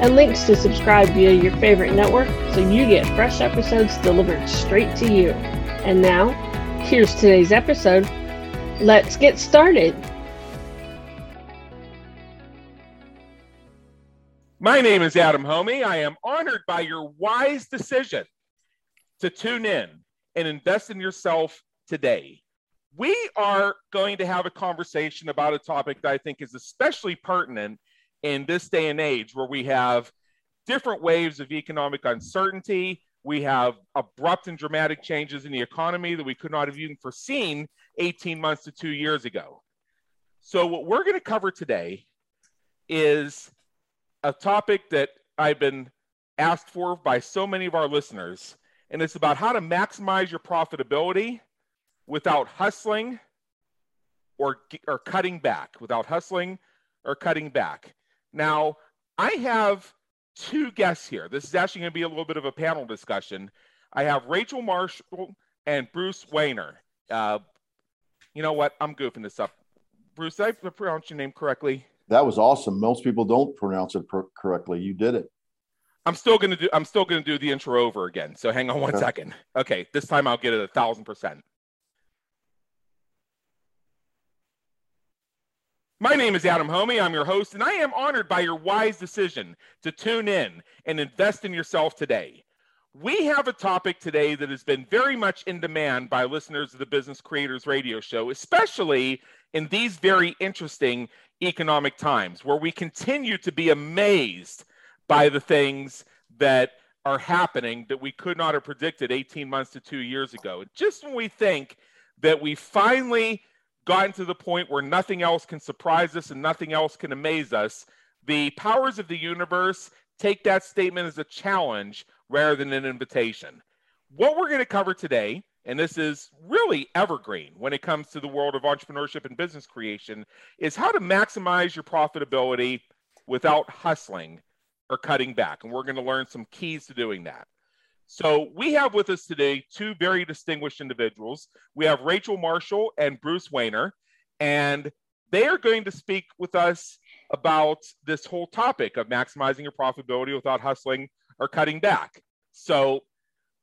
and links to subscribe via your favorite network so you get fresh episodes delivered straight to you. And now, here's today's episode. Let's get started. My name is Adam Hommey. I am honored by your wise decision to tune in and invest in yourself today. We are going to have a conversation about a topic that I think is especially pertinent in this day and age where we have different waves of economic uncertainty. We have abrupt and dramatic changes in the economy that we could not have even foreseen 18 months to two years ago. So, what we're going to cover today is a topic that I've been asked for by so many of our listeners, and it's about how to maximize your profitability without hustling or, or cutting back, without hustling or cutting back. Now, I have two guests here. This is actually going to be a little bit of a panel discussion. I have Rachel Marshall and Bruce Wehner. Uh, you know what? I'm goofing this up. Bruce, did I pronounce your name correctly? That was awesome. Most people don't pronounce it per- correctly. You did it. I'm still gonna do. I'm still gonna do the intro over again. So hang on one okay. second. Okay, this time I'll get it a thousand percent. My name is Adam Hommey. I'm your host, and I am honored by your wise decision to tune in and invest in yourself today. We have a topic today that has been very much in demand by listeners of the Business Creators Radio Show, especially in these very interesting economic times where we continue to be amazed by the things that are happening that we could not have predicted 18 months to two years ago. Just when we think that we finally gotten to the point where nothing else can surprise us and nothing else can amaze us, the powers of the universe take that statement as a challenge rather than an invitation. What we're going to cover today, and this is really evergreen when it comes to the world of entrepreneurship and business creation, is how to maximize your profitability without hustling or cutting back. And we're going to learn some keys to doing that. So we have with us today two very distinguished individuals. We have Rachel Marshall and Bruce Wehner, and they are going to speak with us about this whole topic of maximizing your profitability without hustling or cutting back. So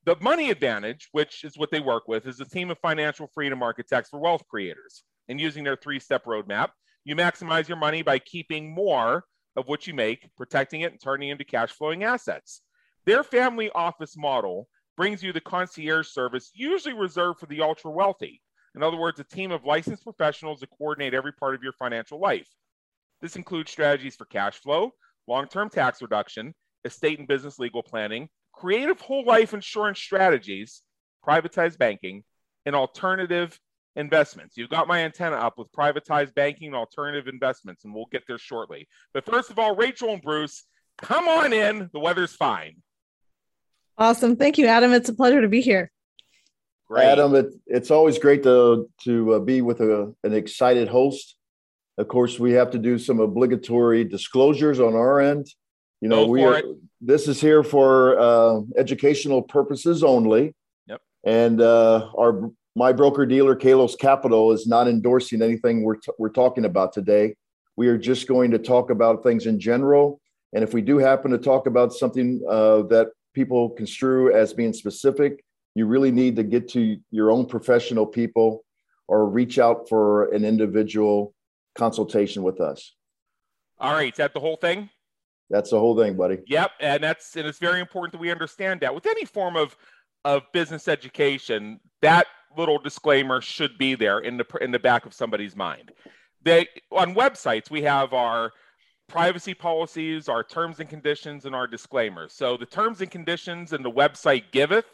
the money advantage, which is what they work with, is a team of financial freedom architects for wealth creators. And using their three-step roadmap, you maximize your money by keeping more of what you make, protecting it, and turning it into cash flowing assets. Their family office model brings you the concierge service, usually reserved for the ultra wealthy. In other words, a team of licensed professionals to coordinate every part of your financial life. This includes strategies for cash flow, long term tax reduction, estate and business legal planning, creative whole life insurance strategies, privatized banking, and alternative investments. You've got my antenna up with privatized banking and alternative investments, and we'll get there shortly. But first of all, Rachel and Bruce, come on in. The weather's fine. Awesome. Thank you, Adam. It's a pleasure to be here. Great. Adam, it, it's always great to, to uh, be with a, an excited host. Of course, we have to do some obligatory disclosures on our end. You know, we are, this is here for uh, educational purposes only. Yep. And uh, our my broker dealer, Kalos Capital, is not endorsing anything we're, t- we're talking about today. We are just going to talk about things in general. And if we do happen to talk about something uh, that people construe as being specific. You really need to get to your own professional people or reach out for an individual consultation with us. All right. Is that the whole thing? That's the whole thing, buddy. Yep. And that's and it's very important that we understand that. With any form of of business education, that little disclaimer should be there in the in the back of somebody's mind. They on websites we have our privacy policies, our terms and conditions, and our disclaimers. So the terms and conditions and the website giveth,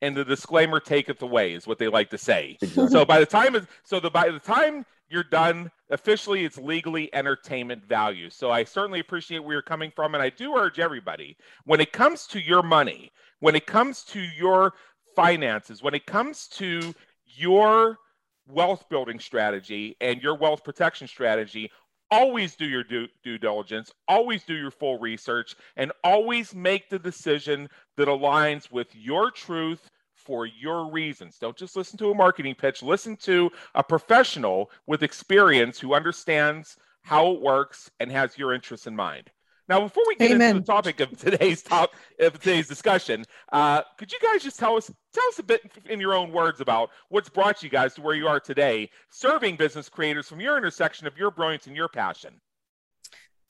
and the disclaimer taketh away, is what they like to say. so by the time so the by the time you're done officially it's legally entertainment value. So I certainly appreciate where you're coming from. And I do urge everybody when it comes to your money, when it comes to your finances, when it comes to your wealth building strategy and your wealth protection strategy, always do your due, due, diligence, always do your full research, and always make the decision that aligns with your truth for your reasons. Don't just listen to a marketing pitch, listen to a professional with experience who understands how it works and has your interests in mind. Now, before we get Amen. into the topic of today's top of today's discussion, uh, could you guys just tell us tell us a bit in your own words about what's brought you guys to where you are today, serving business creators from your intersection of your brilliance and your passion?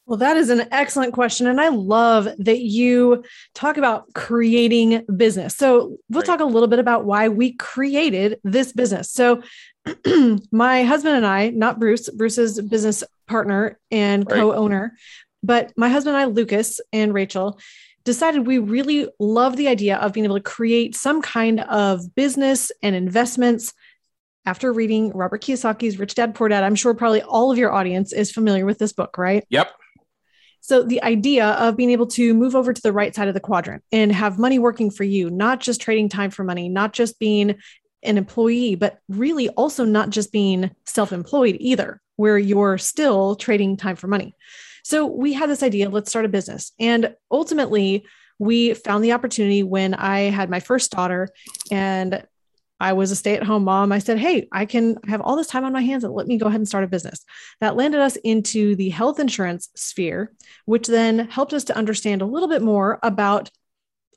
Well, that is an excellent question. And I love that you talk about creating business. So, we'll Great. talk a little bit about why we created this business. So, my husband and I, not Bruce, Bruce's business partner and right. co owner, but my husband and I, Lucas and Rachel, decided we really love the idea of being able to create some kind of business and investments after reading Robert Kiyosaki's Rich Dad Poor Dad, I'm sure probably all of your audience is familiar with this book, right? Yep. So the idea of being able to move over to the right side of the quadrant and have money working for you, not just trading time for money, not just being an employee, but really also not just being self-employed either, where you're still trading time for money. So we had this idea, let's start a business. And ultimately, we found the opportunity when I had my first daughter and I was a stay at home mom. I said, Hey, I can have all this time on my hands and let me go ahead and start a business. That landed us into the health insurance sphere, which then helped us to understand a little bit more about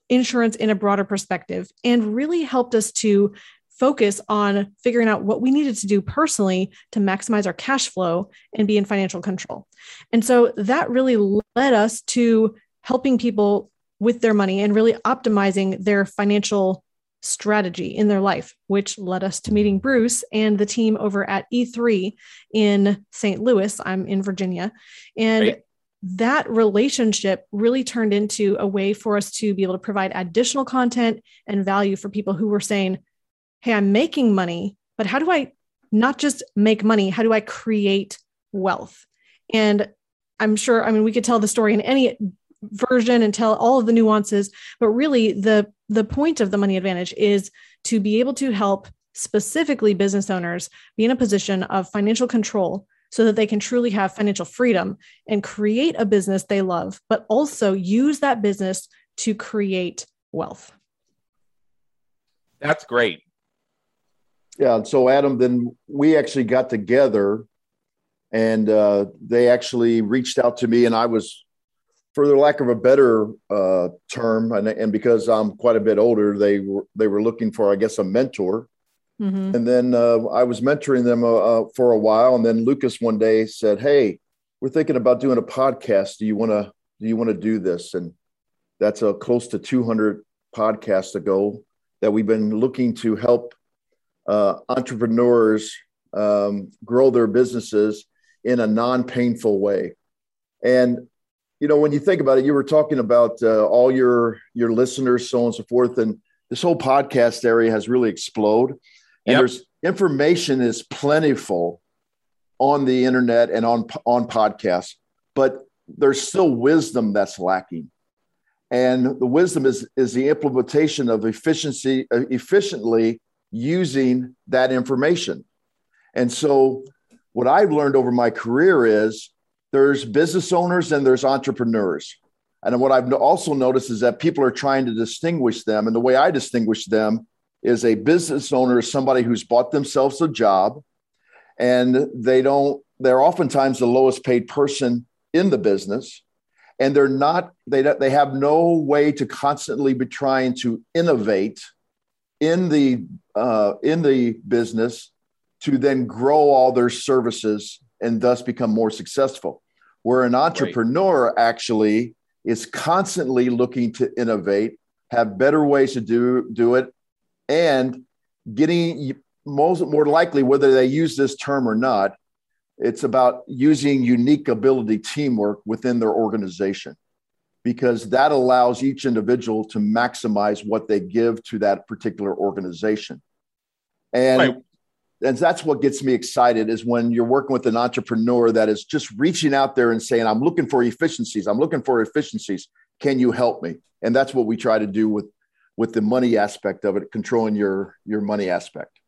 insurance in a broader perspective and really helped us to focus on figuring out what we needed to do personally to maximize our cash flow and be in financial control. And so that really led us to helping people with their money and really optimizing their financial strategy in their life, which led us to meeting Bruce and the team over at E3 in St. Louis. I'm in Virginia. And right. that relationship really turned into a way for us to be able to provide additional content and value for people who were saying, Hey, I'm making money, but how do I not just make money? How do I create wealth? And I'm sure, I mean, we could tell the story in any version and tell all of the nuances but really the the point of the money advantage is to be able to help specifically business owners be in a position of financial control so that they can truly have financial freedom and create a business they love but also use that business to create wealth that's great yeah so adam then we actually got together and uh, they actually reached out to me and i was for the lack of a better uh, term, and, and, because I'm quite a bit older, they were they were looking for, I guess, a mentor. Mm-hmm. And then uh, I was mentoring them uh, uh for a while, and then Lucas one day said, "Hey, we're thinking about doing a podcast. Do you want to do you want to do this?" And that's a close to 200 podcasts ago that we've been looking to help uh, entrepreneurs um, grow their businesses in a non-painful way. And you know, when you think about it, you were talking about uh, all your your listeners, so on and so forth, and this whole podcast area has really exploded. And yep. there's information is plentiful on the internet and on on podcasts, but there's still wisdom that's lacking. And the wisdom is is the implementation of efficiency uh, efficiently using that information. And so, what I've learned over my career is there's business owners and there's entrepreneurs. And what I've also noticed is that people are trying to distinguish them. And the way I distinguish them is a business owner is somebody who's bought themselves a job and they don't, they're oftentimes the lowest paid person in the business. And they're not, they, they have no way to constantly be trying to innovate in the, uh, in the business to then grow all their services and thus become more successful. Where an entrepreneur right. actually is constantly looking to innovate, have better ways to do, do it, and getting most more likely, whether they use this term or not, it's about using unique ability teamwork within their organization because that allows each individual to maximize what they give to that particular organization. And right and that's what gets me excited is when you're working with an entrepreneur that is just reaching out there and saying, I'm looking for efficiencies. I'm looking for efficiencies. Can you help me? And that's what we try to do with with the money aspect of it, controlling your your money aspect.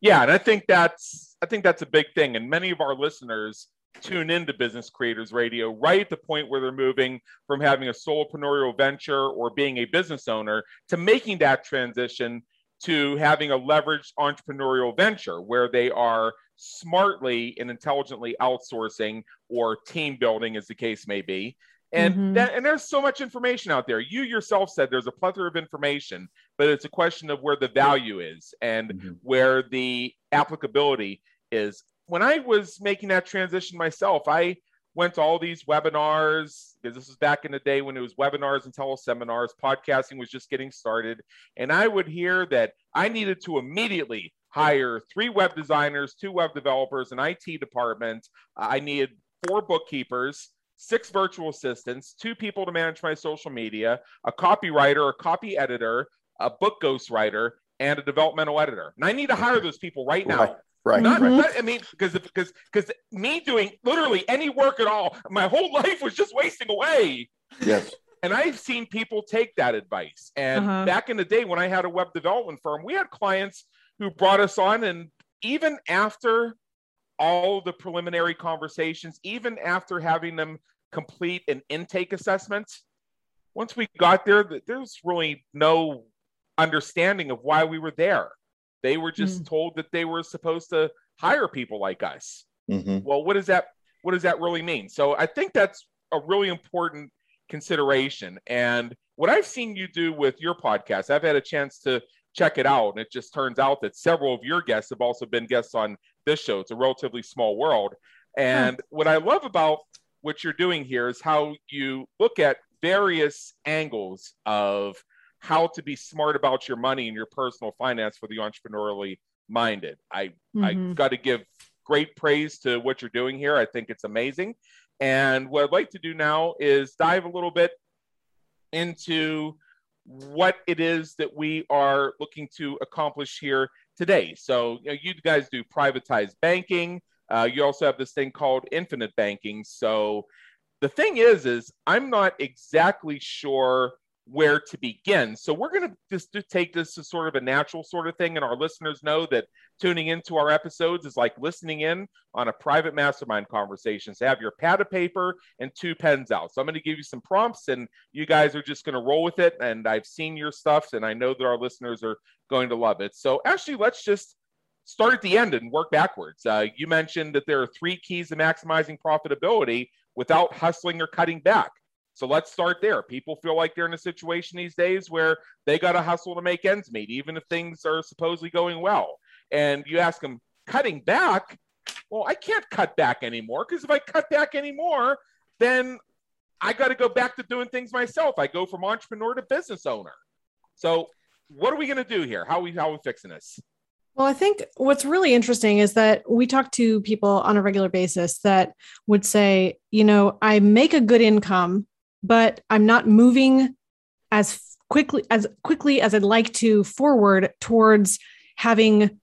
Yeah, and I think that's I think that's a big thing. And many of our listeners tune into Business Creators Radio right at the point where they're moving from having a solopreneurial venture or being a business owner to making that transition to having a leveraged entrepreneurial venture where they are smartly and intelligently outsourcing or team building, as the case may be. And mm-hmm. that, and there's so much information out there. You yourself said there's a plethora of information, but it's a question of where the value is and mm-hmm. where the applicability is. When I was making that transition myself, I went to all these webinars because this was back in the day when it was webinars and teleseminars. Podcasting was just getting started. And I would hear that I needed to immediately hire three web designers, two web developers, an IT department. I needed four bookkeepers, six virtual assistants, two people to manage my social media, a copywriter, a copy editor, a book ghostwriter, and a developmental editor. And I need to hire those people right now. Right. Right. Not, mm-hmm. not, I mean, because because because me doing literally any work at all, my whole life was just wasting away. Yes. And I've seen people take that advice. And uh-huh. back in the day when I had a web development firm, we had clients who brought us on, and even after all the preliminary conversations, even after having them complete an intake assessment, once we got there, there's really no understanding of why we were there. They were just mm. told that they were supposed to hire people like us. Mm-hmm. Well, what does that what does that really mean? So I think that's a really important consideration. And what I've seen you do with your podcast, I've had a chance to check it out. And it just turns out that several of your guests have also been guests on this show. It's a relatively small world. And what I love about what you're doing here is how you look at various angles of how to be smart about your money and your personal finance for the entrepreneurially minded. I mm-hmm. I got to give great praise to what you're doing here. I think it's amazing. And what I'd like to do now is dive a little bit into what it is that we are looking to accomplish here today. So, you, know, you guys do privatized banking. Uh, you also have this thing called infinite banking. So, the thing is, is I'm not exactly sure where to begin. So we're going to just take this as sort of a natural sort of thing. And our listeners know that tuning into our episodes is like listening in on a private mastermind conversation. So have your pad of paper and two pens out. So I'm going to give you some prompts and you guys are just going to roll with it. And I've seen your stuff and I know that our listeners are going to love it. So actually, let's just start at the end and work backwards. Uh, you mentioned that there are three keys to maximizing profitability without hustling or cutting back. So let's start there. People feel like they're in a situation these days where they got to hustle to make ends meet, even if things are supposedly going well. And you ask them, cutting back? Well, I can't cut back anymore because if I cut back anymore, then I got to go back to doing things myself. I go from entrepreneur to business owner. So, what are we going to do here? How are we how are we fixing this? Well, I think what's really interesting is that we talk to people on a regular basis that would say, you know, I make a good income but I'm not moving as quickly as quickly as I'd like to forward towards having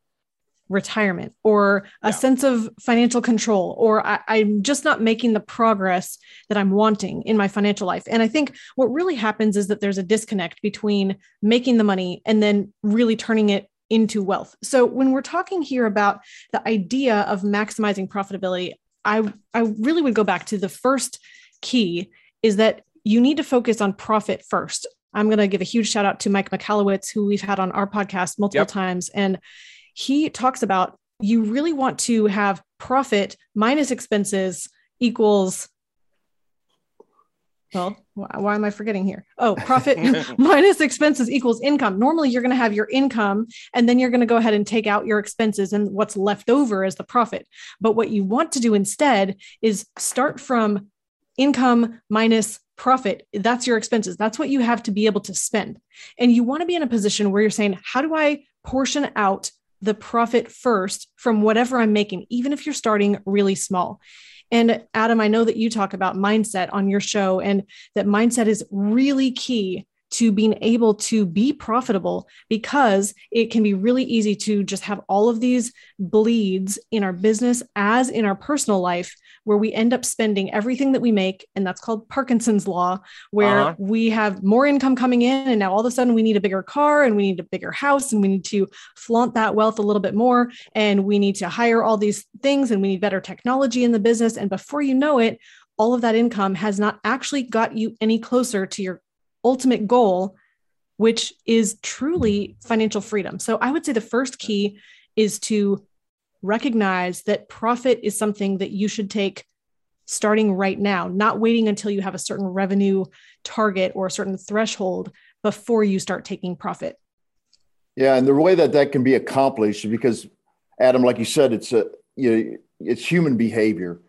retirement or a yeah. sense of financial control or I, i'm just not making the progress that i'm wanting in my financial life and i think what really happens is that there's a disconnect between making the money and then really turning it into wealth so when we're talking here about the idea of maximizing profitability i i really would go back to the first key is that you need to focus on profit first. I'm going to give a huge shout out to Mike Michalowicz, who we've had on our podcast multiple yep. times. And he talks about you really want to have profit minus expenses equals well, why am I forgetting here? Oh, profit minus expenses equals income. Normally, you're going to have your income and then you're going to go ahead and take out your expenses, and what's left over is the profit. But what you want to do instead is start from income minus profit that's your expenses. That's what you have to be able to spend. And you want to be in a position where you're saying how do i portion out the profit first from whatever i'm making even if you're starting really small? And adam i know that you talk about mindset on your show and that mindset is really key to being able to be profitable because it can be really easy to just have all of these bleeds in our business as in our personal life where we end up spending everything that we make and that's called Parkinson's law where uh-huh. we have more income coming in and now all of a sudden we need a bigger car and we need a bigger house and we need to flaunt that wealth a little bit more and we need to hire all these things and we need better technology in the business and before you know it all of that income has not actually got you any closer to your ultimate goal, which is truly financial freedom. So I would say the first key is to recognize that profit is something that you should take starting right now, not waiting until you have a certain revenue target or a certain threshold before you start taking profit. Yeah, and the way that that can be accomplished because Adam, like you said, it's a you know, it's human behavior.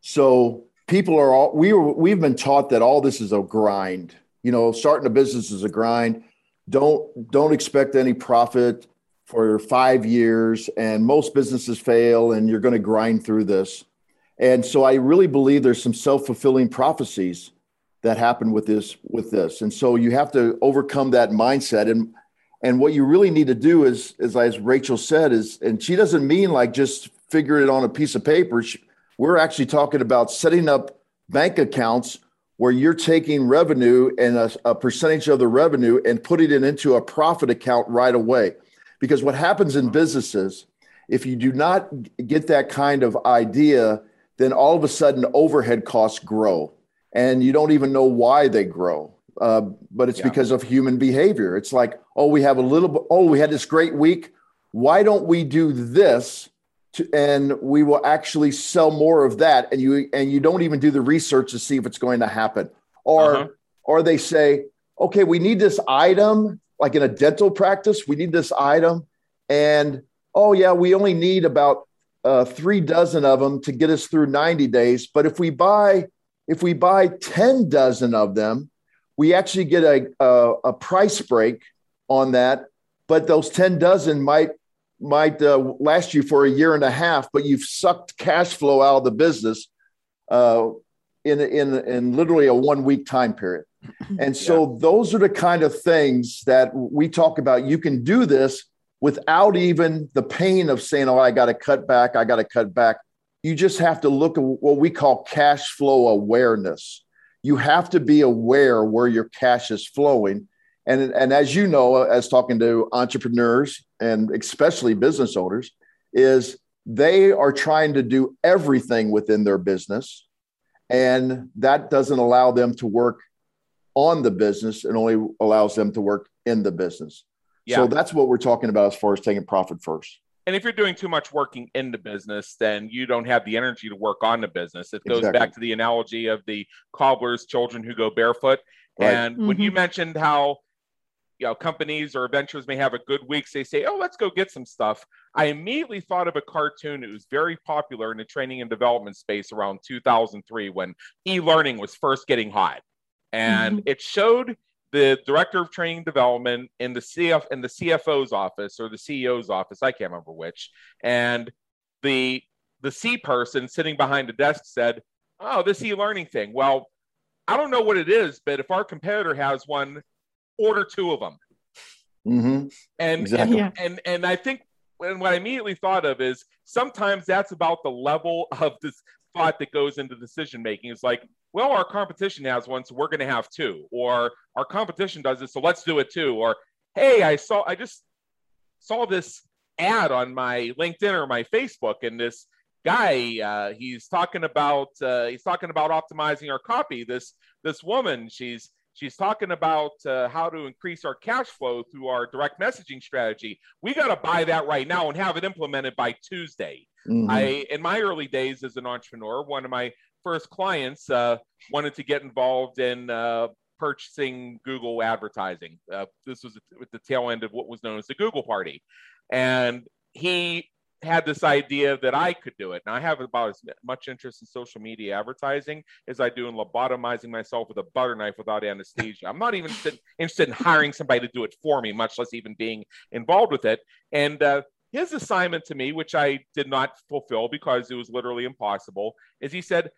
So people are all we were we've been taught that all this is a grind you know, starting a business is a grind. Don't don't expect any profit for five years, and most businesses fail, and you're going to grind through this. And so, I really believe there's some self fulfilling prophecies that happen with this with this, and so you have to overcome that mindset. And and what you really need to do is, is as Rachel said, is and she doesn't mean like just figure it on a piece of paper. She, we're actually talking about setting up bank accounts where you're taking revenue and a, a, percentage of the revenue and putting it into a profit account right away. Because what happens in businesses, if you do not get that kind of idea, then all of a sudden overhead costs grow and you don't even know why they grow. Uh, but it's yeah. because of human behavior. It's like, oh, we have a little, oh, we had this great week. Why don't we do this to, and we will actually sell more of that and you and you don't even do the research to see if it's going to happen or uh-huh. or they say okay we need this item like in a dental practice we need this item and oh yeah we only need about uh, three dozen of them to get us through 90 days but if we buy if we buy 10 dozen of them we actually get a, a, a price break on that but those 10 dozen might might uh, last you for a year and a half, but you've sucked cash flow out of the business uh, in, in, in literally a one week time period. And so yeah. those are the kind of things that we talk about. You can do this without even the pain of saying, oh, I got to cut back, I got to cut back. You just have to look at what we call cash flow awareness. You have to be aware where your cash is flowing and, and as you know, as talking to entrepreneurs and especially business owners, is they are trying to do everything within their business. And that doesn't allow them to work on the business and only allows them to work in the business. Yeah. So that's what we're talking about as far as taking profit first. And if you're doing too much working in the business, then you don't have the energy to work on the business. It goes exactly. back to the analogy of the cobbler's children who go barefoot. Right. And mm-hmm. when you mm-hmm. mentioned how you know companies or ventures may have a good week so they say oh let's go get some stuff. I immediately thought of a cartoon that was very popular in the training and development space around 2003 when e-learning was first getting hot. And mm-hmm. it showed the director of training development in the cf in the cfo's office or the ceo's office i can't remember which and the the c person sitting behind the desk said oh this e-learning thing. Well I don't know what it is, but if our competitor has one, order two of them. Mm-hmm. And, exactly. and, and and I think and what I immediately thought of is sometimes that's about the level of this thought that goes into decision making. It's like, well, our competition has one, so we're going to have two, or our competition does it, so let's do it too, or hey, I saw, I just saw this ad on my LinkedIn or my Facebook, and this guy, uh, he's talking about uh, he's talking about optimizing our copy. This this woman, she's She's talking about uh, how to increase our cash flow through our direct messaging strategy. We got to buy that right now and have it implemented by Tuesday. Mm-hmm. I, in my early days as an entrepreneur, one of my first clients uh, wanted to get involved in uh, purchasing Google advertising. Uh, this was at the tail end of what was known as the Google Party, and he had this idea that I could do it. And I have about as much interest in social media advertising as I do in lobotomizing myself with a butter knife without anesthesia. I'm not even interested in hiring somebody to do it for me, much less even being involved with it. And uh, his assignment to me, which I did not fulfill because it was literally impossible, is he said,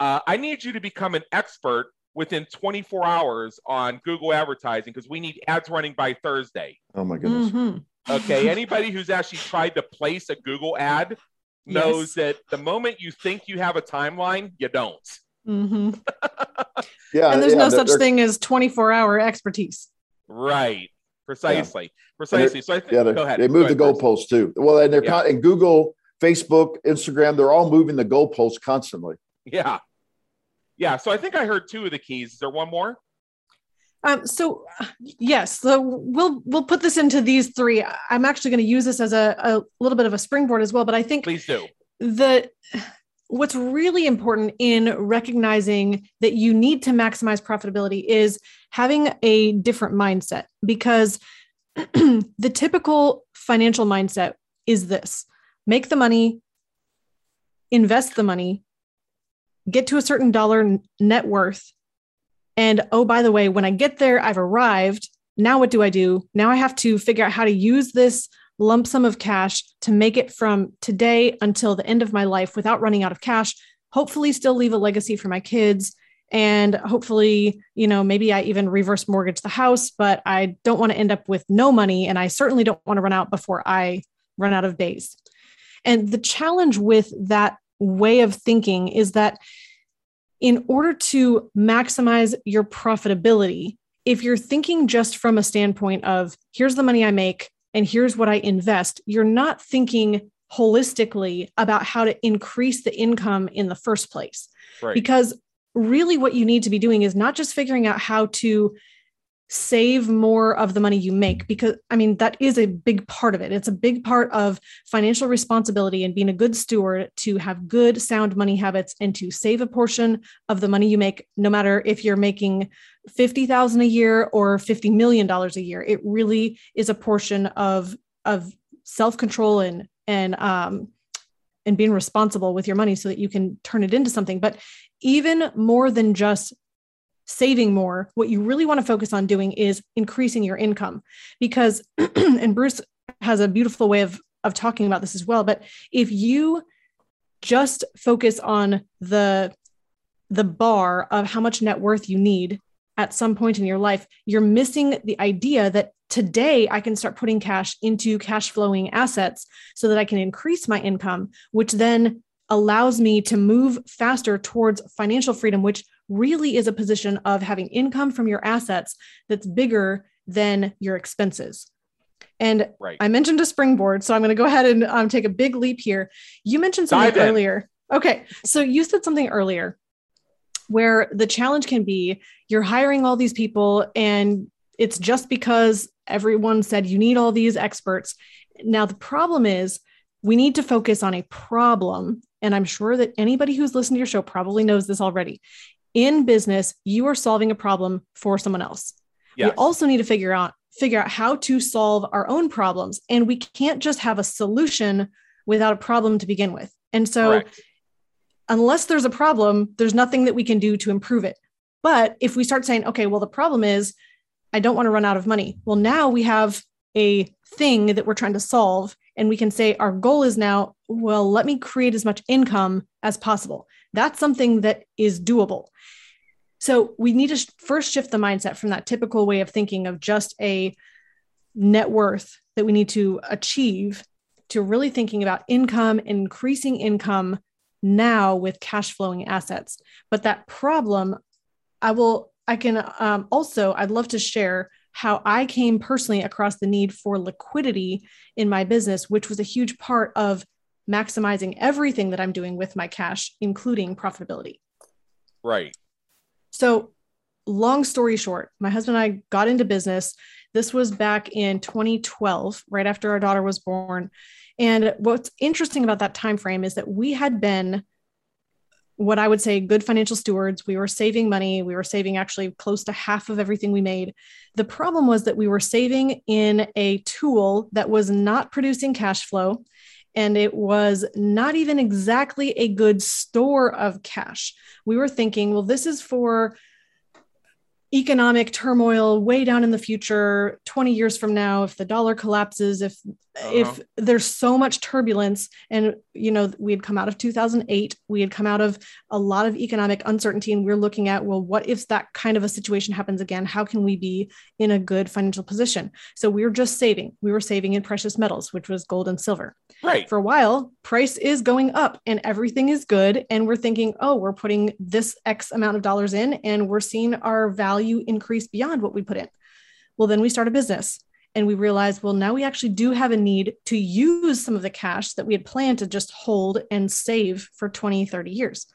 uh, I need you to become an expert within 24 hours on Google advertising because we need ads running by Thursday. Oh my goodness. Mm-hmm. Okay. Anybody who's actually tried to place a Google ad knows Yes. that the moment you think you have a timeline, you don't. Mm-hmm. Yeah. and there's yeah, no they're- such they're- thing as 24 hour expertise. Right. Precisely. Precisely. So I think Yeah, they, go ahead. they Go the ahead, Bruce. goalposts too. Well, and they're Yeah. con- and Google, Facebook, Instagram, they're all moving the goalposts constantly. Yeah. Yeah. So I think I heard two of the keys. Is there one more? Um, so yes, so we'll we'll put this into these three. I'm actually going to use this as a, a little bit of a springboard as well. But I think Please do. the what's really important in recognizing that you need to maximize profitability is having a different mindset because the typical financial mindset is this make the money invest the money get to a certain dollar net worth and oh by the way when i get there i've arrived. Now what do i do? Now i have to figure out how to use this lump sum of cash to make it from today until the end of my life without running out of cash hopefully still leave a legacy for my kids and hopefully you know maybe i even reverse mortgage the house but i don't want to end up with no money and i certainly don't want to run out before i run out of days. And the challenge with that way of thinking is that in order to maximize your profitability if you're thinking just from a standpoint of here's the money i make and here's what I invest, you're not thinking holistically about how to increase the income in the first place. Right. Because really, what you need to be doing is not just figuring out how to save more of the money you make, because I mean, that is a big part of it. It's a big part of financial responsibility and being a good steward to have good, sound money habits and to save a portion of the money you make, no matter if you're making 50,000 a year or 50 million dollars a year. It really is a portion of of self-control and and um and being responsible with your money so that you can turn it into something. But even more than just saving more, what you really want to focus on doing is increasing your income. Because and Bruce has a beautiful way of of talking about this as well, but if you just focus on the the bar of how much net worth you need at some point in your life, you're missing the idea that today I can start putting cash into cash flowing assets so that I can increase my income, which then allows me to move faster towards financial freedom, which really is a position of having income from your assets that's bigger than your expenses. And Right. I mentioned a springboard, so I'm going to go ahead and um, take a big leap here. You mentioned something Dive in. earlier. Okay, so you said something earlier where the challenge can be you're hiring all these people and it's just because everyone said you need all these experts. Now, the problem is we need to focus on a problem. And I'm sure that anybody who's listened to your show probably knows this already. In business, you are solving a problem for someone else. Yes. We also need to figure out figure out how to solve our own problems. And we can't just have a solution without a problem to begin with. And so Correct. unless there's a problem, there's nothing that we can do to improve it. But if we start saying, okay, well, the problem is I don't want to run out of money. Well, now we have a thing that we're trying to solve. And we can say our goal is now, well, let me create as much income as possible. That's something that is doable. So we need to first shift the mindset from that typical way of thinking of just a net worth that we need to achieve to really thinking about income, increasing income now with cash flowing assets. But that problem, I will, I can um, also, I'd love to share how I came personally across the need for liquidity in my business, which was a huge part of maximizing everything that I'm doing with my cash, including profitability. Right. So, long story short, my husband and I got into business. This was back in 2012, right after our daughter was born. And what's interesting about that time frame is that we had been what I would say good financial stewards. We were saving money. We were saving actually close to half of everything we made. The problem was that we were saving in a tool that was not producing cash flow and it was not even exactly a good store of cash. We were thinking, well, this is for economic turmoil way down in the future 20 years from now if the dollar collapses if uh-huh. if there's so much turbulence and you know we had come out of 2008 we had come out of a lot of economic uncertainty and we're looking at well what if that kind of a situation happens again? How can we be in a good financial position? So we were just saving. We were saving in precious metals which was gold and silver. Right. For a while price is going up and everything is good. And we're thinking oh we're putting this x amount of dollars in and we're seeing our value increase beyond what we put in. Well then we start a business and we realize, well now we actually do have a need to use some of the cash that we had planned to just hold and save for 20 30 years.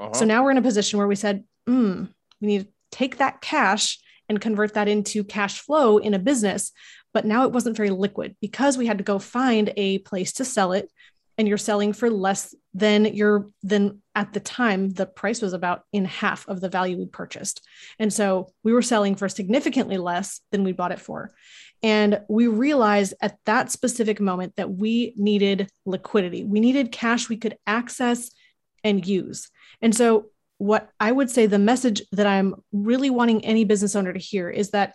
Uh-huh. so now we're in a position where we said mm, we need to take that cash and convert that into cash flow in a business. But now it wasn't very liquid because we had to go find a place to sell it and you're selling for less than your than at the time the price was about in half of the value we purchased. And so we were selling for significantly less than we bought it for. And we realized at that specific moment that we needed liquidity. We needed cash we could access and use. And so what i would say the message that i'm really wanting any business owner to hear is that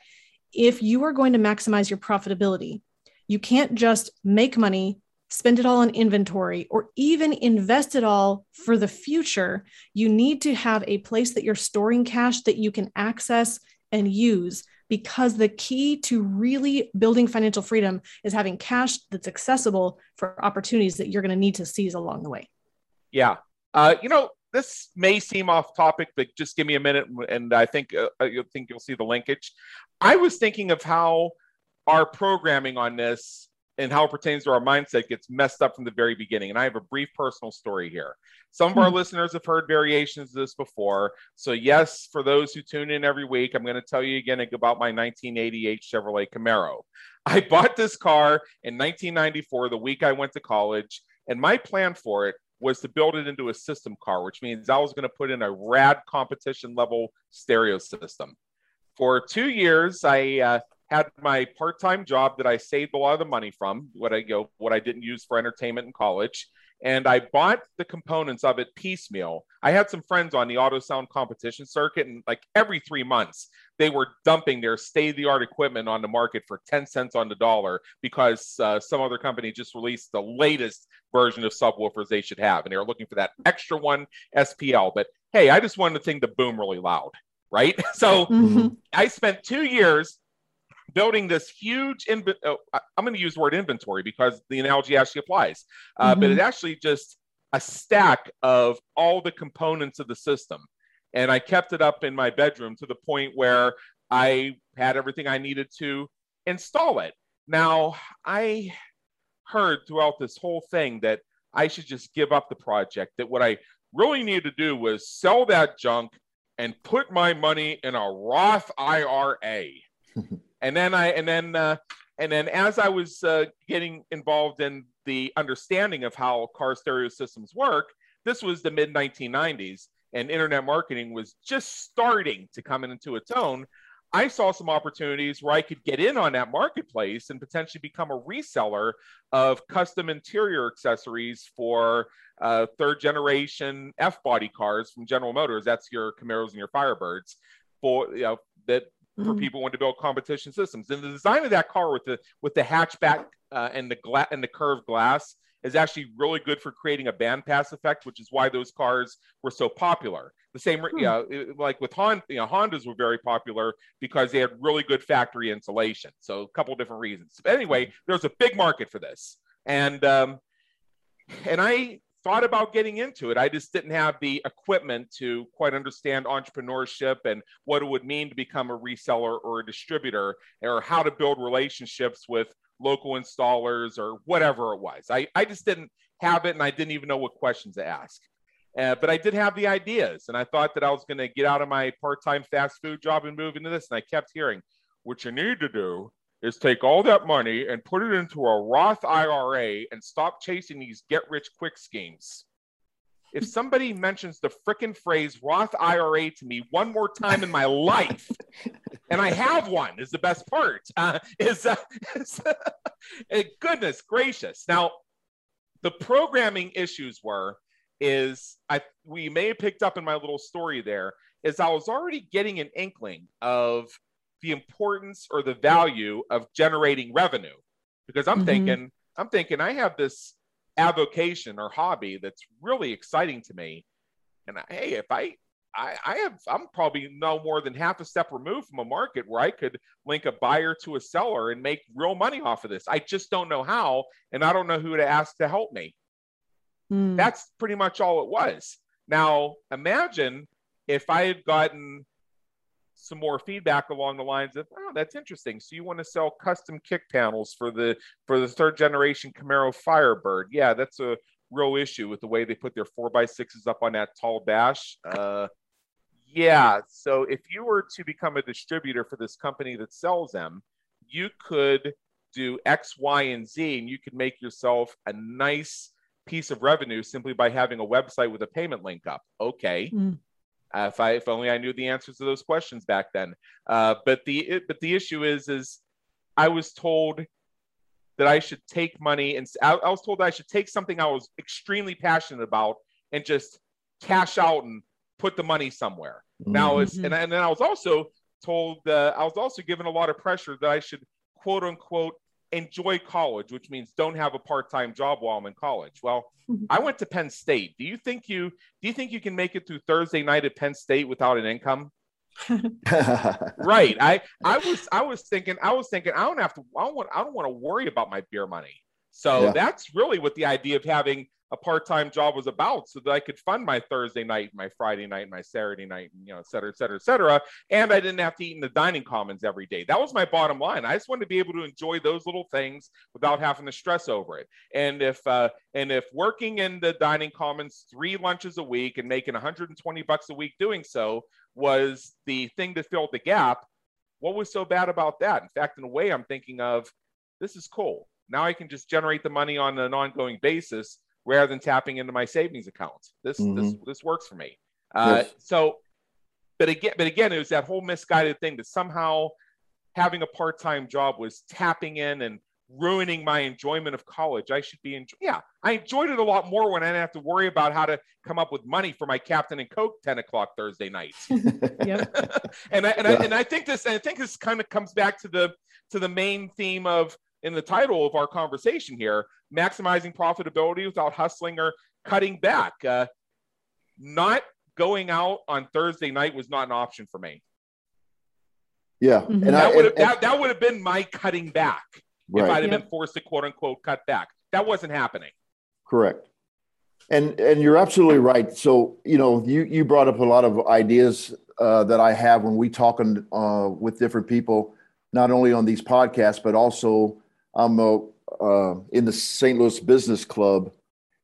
if you are going to maximize your profitability you can't just make money spend it all on inventory, or even invest it all for the future, you need to have a place that you're storing cash that you can access and use. Because the key to really building financial freedom is having cash that's accessible for opportunities that you're going to need to seize along the way. Yeah. Uh, you know, this may seem off topic, but just give me a minute, and I think uh, uh you think you'll see the linkage. I was thinking of how our programming on this and how it pertains to our mindset gets messed up from the very beginning. And I have a brief personal story here. Some of our hmm. listeners have heard variations of this before. So, yes, for those who tune in every week, I'm going to tell you again about my 1988 Chevrolet Camaro. I bought this car in 1994, the week I went to college, and my plan for it was to build it into a system car, which means I was going to put in a rad competition level stereo system. For two years, I uh, had my part-time job that I saved a lot of the money from, what I go, what I didn't use for entertainment in college, and I bought the components of it piecemeal. I had some friends on the auto sound competition circuit, and like every three months, they were dumping their state-of-the-art equipment on the market for 10 cents on the dollar because uh, some other company just released the latest version of subwoofers they should have, and they were looking for that extra one SPL. But hey, I just wanted the thing to boom really loud, right? So mm-hmm. I spent two years building this huge inv- oh, i'm going to use the word inventory because the analogy actually applies. Uh, mm-hmm. but it actually just a stack of all the components of the system. And i kept it up in my bedroom to the point where i had everything i needed to install it. Now i heard throughout this whole thing that i should just give up the project that what i really needed to do was sell that junk and put my money in a roth ira and then I and then uh, and then as I was uh, getting involved in the understanding of how car stereo systems work, this was the mid 1990s, and internet marketing was just starting to come into its own. I saw some opportunities where I could get in on that marketplace and potentially become a reseller of custom interior accessories for uh, third generation F body cars from General Motors. That's your Camaros and your Firebirds for you know that mm-hmm. for people want to build competition systems. And the design of that car with the with the hatchback uh, and the glass and the curved glass is actually really good for creating a bandpass effect, which is why those cars were so popular. The same, hmm. you know, like with Honda, you know, Hondas were very popular because they had really good factory insulation. So a couple different reasons. But anyway, there's a big market for this, and um, and I thought about getting into it. I just didn't have the equipment to quite understand entrepreneurship and what it would mean to become a reseller or a distributor or how to build relationships with local installers or whatever it was. I, I just didn't have it and I didn't even know what questions to ask. Uh, but I did have the ideas and I thought that I was going to get out of my part time fast food job and move into this. And I kept hearing, what you need to do is take all that money and put it into a Roth IRA and stop chasing these get rich quick schemes. If somebody mentions the frickin' phrase Roth IRA to me one more time in my life, and I have one, is the best part. Uh, is, uh, is uh, goodness gracious. Now, the programming issues were is I we may have picked up in my little story there is I was already getting an inkling of the importance or the value of generating revenue because I'm mm-hmm. thinking, I'm thinking I have this avocation or hobby that's really exciting to me. And I, hey, if I, I, I have, I'm probably no more than half a step removed from a market where I could link a buyer to a seller and make real money off of this. I just don't know how, and I don't know who to ask to help me. Mm. That's pretty much all it was. Now, imagine if I had gotten some more feedback along the lines of, oh, that's interesting. So you want to sell custom kick panels for the for the third generation Camaro Firebird? Yeah, that's a real issue with the way they put their four by sixes up on that tall dash. Uh, yeah. So if you were to become a distributor for this company that sells them, you could do X, Y, and Z, and you could make yourself a nice piece of revenue simply by having a website with a payment link up. Okay. Mm. Uh, if I if only I knew the answers to those questions back then. Uh, but the it, but the issue is is I was told that I should take money and I, I was told I should take something I was extremely passionate about and just cash out and put the money somewhere. Mm-hmm. Now it's and, and then I was also told uh, I was also given a lot of pressure that I should quote unquote enjoy college, which means don't have a part-time job while I'm in college. Well, mm-hmm. I went to Penn State. Do you think you do you think you can make it through Thursday night at Penn State without an income? right. I I was I was thinking I was thinking I don't have to I don't want I don't want to worry about my beer money. So yeah. that's really what the idea of having a part-time job was about so that I could fund my Thursday night, my Friday night, my Saturday night, and, you know, et cetera, et cetera, et cetera. And I didn't have to eat in the dining commons every day. That was my bottom line. I just wanted to be able to enjoy those little things without having to stress over it. And if uh, and if working in the dining commons three lunches a week and making 120 bucks a week doing so was the thing that filled the gap, what was so bad about that? In fact, in a way, I'm thinking of this is cool. Now I can just generate the money on an ongoing basis rather than tapping into my savings account. This mm-hmm. this this works for me. Uh, yes. So, but again, but again, it was that whole misguided thing that somehow having a part time job was tapping in and ruining my enjoyment of college. I should be enjoy. Yeah, I enjoyed it a lot more when I didn't have to worry about how to come up with money for my Captain and Coke ten o'clock Thursday night. yep. and I, and, yeah. I, and I think this and I think this kind of comes back to the to the main theme of in the title of our conversation here maximizing profitability without hustling or cutting back. Uh, not going out on Thursday night was not an option for me. Yeah, mm-hmm. and that would have that, that would have been my cutting back right. if I'd have yep. been forced to quote unquote cut back. That wasn't happening. Correct. And and you're absolutely right. So you know you you brought up a lot of ideas uh, that I have when we talking uh, with different people, not only on these podcasts but also I'm a, uh, in the St. Louis Business Club,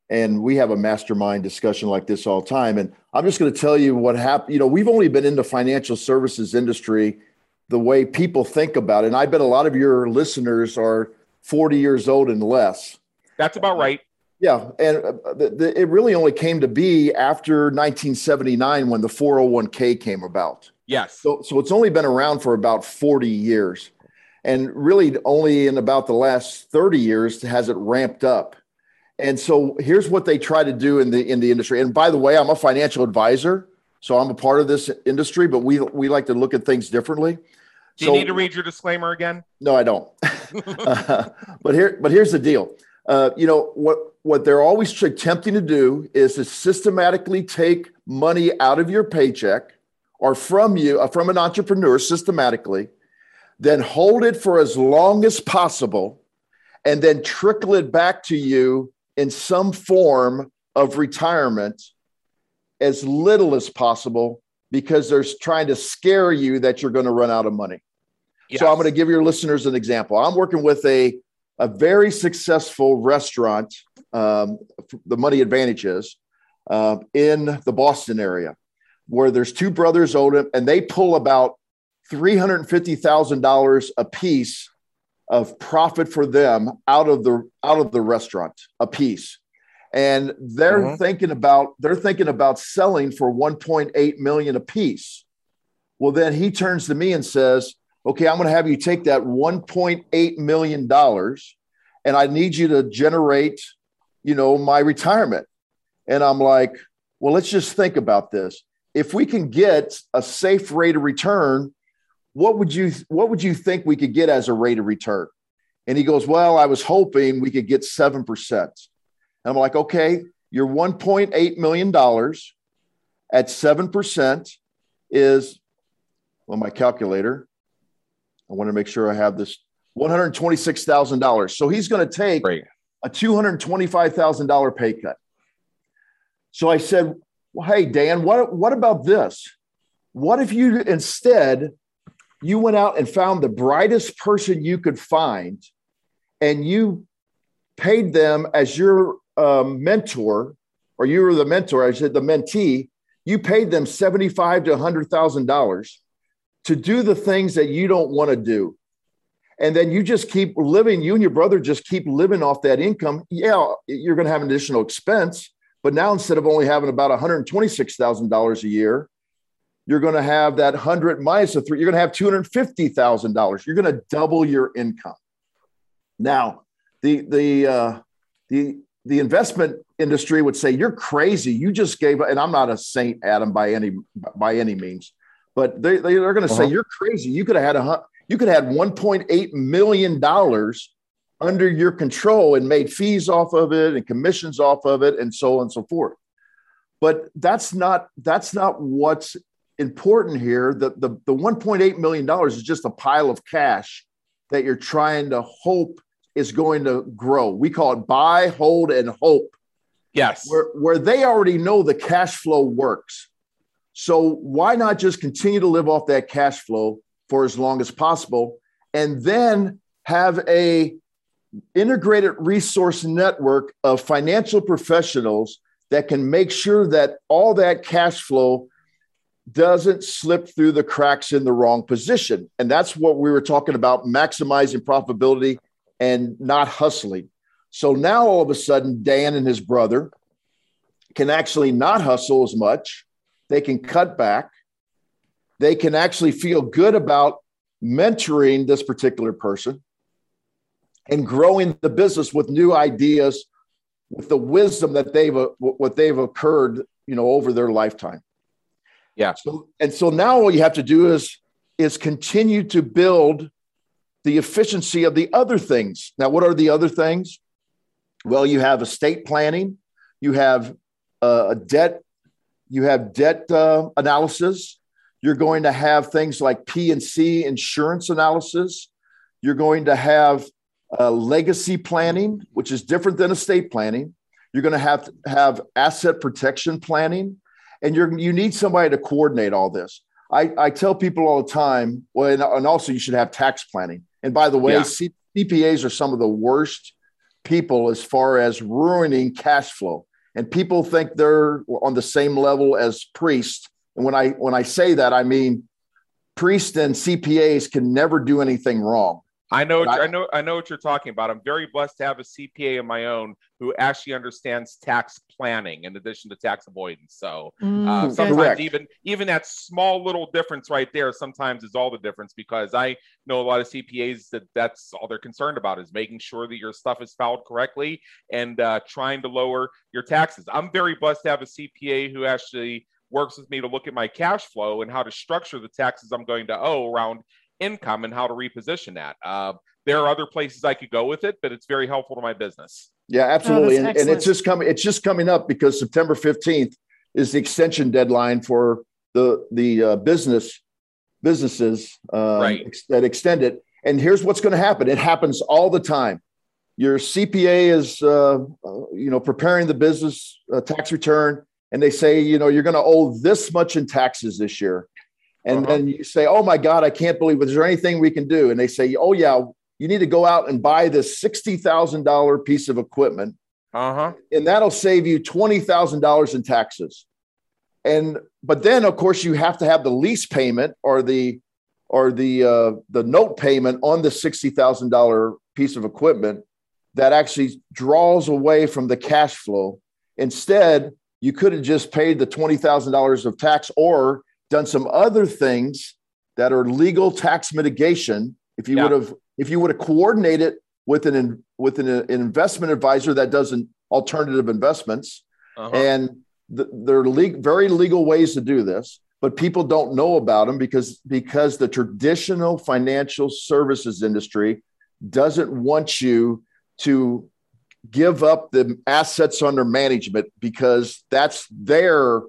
and we have a mastermind discussion like this all the time. And I'm just going to tell you what happened. You know, we've only been in the financial services industry the way people think about it. And I bet a lot of your listeners are 40 years old and less. That's about right. Yeah, and uh, the, the, it really only came to be after 1979 when the 401k came about. Yes. So, so it's only been around for about 40 years. And really, only in about the last 30 years has it ramped up. And so here's what they try to do in the in the industry. And by the way, I'm a financial advisor, so I'm a part of this industry, but we we like to look at things differently. Do you need to read your disclaimer again? No, I don't. uh, but here, but here's the deal. Uh, you know what? What they're always attempting to do is to systematically take money out of your paycheck or from you, uh, from an entrepreneur, systematically, then hold it for as long as possible, and then trickle it back to you in some form of retirement as little as possible because they're trying to scare you that you're going to run out of money. Yes. So I'm going to give your listeners an example. I'm working with a, a very successful restaurant, um, the Money Advantages, uh, in the Boston area, where there's two brothers own it, and they pull about $350,000 a piece of profit for them out of the out of the restaurant a piece. And they're mm-hmm. thinking about they're thinking about selling for 1.8 million a piece. Well then he turns to me and says okay i'm going to have you take that 1.8 million dollars and i need you to generate you know my retirement. And i'm like well let's just think about this. If we can get a safe rate of return, what would you what would you think we could get as a rate of return? And he goes, Well, I was hoping we could get 7%. And I'm like, okay, your $1.8 million at 7% is, well, my calculator. I want to make sure I have this $126,000. So he's going to take Great. a $225,000 pay cut. So I said, well, hey, Dan, what, what about this? What if you instead you went out and found the brightest person you could find and you paid them as your um, mentor, or you were the mentor, I said the mentee, you paid them seventy-five to hundred thousand dollars to do the things that you don't want to do, and then you just keep living. You and your brother just keep living off that income. Yeah, you're going to have an additional expense, but now instead of only having about one hundred twenty-six thousand dollars a year, you're going to have that hundred minus the three. You're going to have two hundred fifty thousand dollars. You're going to double your income. Now, the the uh, the the investment industry would say you're crazy. You just gave, and I'm not a saint, Adam, by any by any means, but they they are going to uh-huh. say you're crazy. You could have had a you could have had 1.8 million dollars under your control and made fees off of it and commissions off of it and so on and so forth. But that's not that's not what's important here. The the, the 1.8 million dollars is just a pile of cash that you're trying to hope is going to grow. We call it buy, hold, and hope. Yes. Where, where they already know the cash flow works. So why not just continue to live off that cash flow for as long as possible and then have a integrated resource network of financial professionals that can make sure that all that cash flow doesn't slip through the cracks in the wrong position. And that's what we were talking about maximizing profitability and not hustling. So now all of a sudden, Dan and his brother can actually not hustle as much. They can cut back. They can actually feel good about mentoring this particular person and growing the business with new ideas with the wisdom that they've what they've occurred you know over their lifetime yeah so and so now all you have to do is is continue to build the efficiency of the other things. Now, what are the other things? Well, you have estate planning, you have uh, a debt, you have debt uh, analysis. You're going to have things like P and C insurance analysis. You're going to have uh, legacy planning, which is different than estate planning. You're going to have to have asset protection planning, and you're you need somebody to coordinate all this. I, I tell people all the time, well, and, and also you should have tax planning. And by the way, yeah. C- CPAs are some of the worst people as far as ruining cash flow. And people think they're on the same level as priests. And when I when I say that, I mean priests and CPAs can never do anything wrong. I know, I, I, know, I know what you're talking about. I'm very blessed to have a CPA of my own who actually understands tax planning in addition to tax avoidance. So uh, mm, sometimes correct. even even that small little difference right there sometimes is all the difference because I know a lot of CPAs that that's all they're concerned about is making sure that your stuff is filed correctly and uh, trying to lower your taxes. I'm very blessed to have a CPA who actually works with me to look at my cash flow and how to structure the taxes I'm going to owe around income and how to reposition that. Uh, there are other places I could go with it, but it's very helpful to my business. Yeah, absolutely. Oh, and, and, it's just coming, it's just coming up because September 15th is the extension deadline for the, the uh, business businesses uh, right. ex- that extend it. And here's what's going to happen. It happens all the time. Your CPA is, uh, uh, you know, preparing the business uh, tax return, and they say, you know, you're going to owe this much in taxes this year. And uh-huh. then you say, Oh my God, I can't believe it. Is there anything we can do? And they say, Oh, yeah, you need to go out and buy this $60,000 piece of equipment. Uh-huh. And that'll save you $20,000 in taxes. And but then of course you have to have the lease payment or the or the uh, the note payment on the $60,000 piece of equipment that actually draws away from the cash flow. Instead, you could have just paid the $20,000 of tax or done some other things that are legal tax mitigation if you yeah. would have if you would have coordinated with an with an, an investment advisor that does an alternative investments uh-huh. and there are le- very legal ways to do this, but people don't know about them because because the traditional financial services industry doesn't want you to give up the assets under management because that's their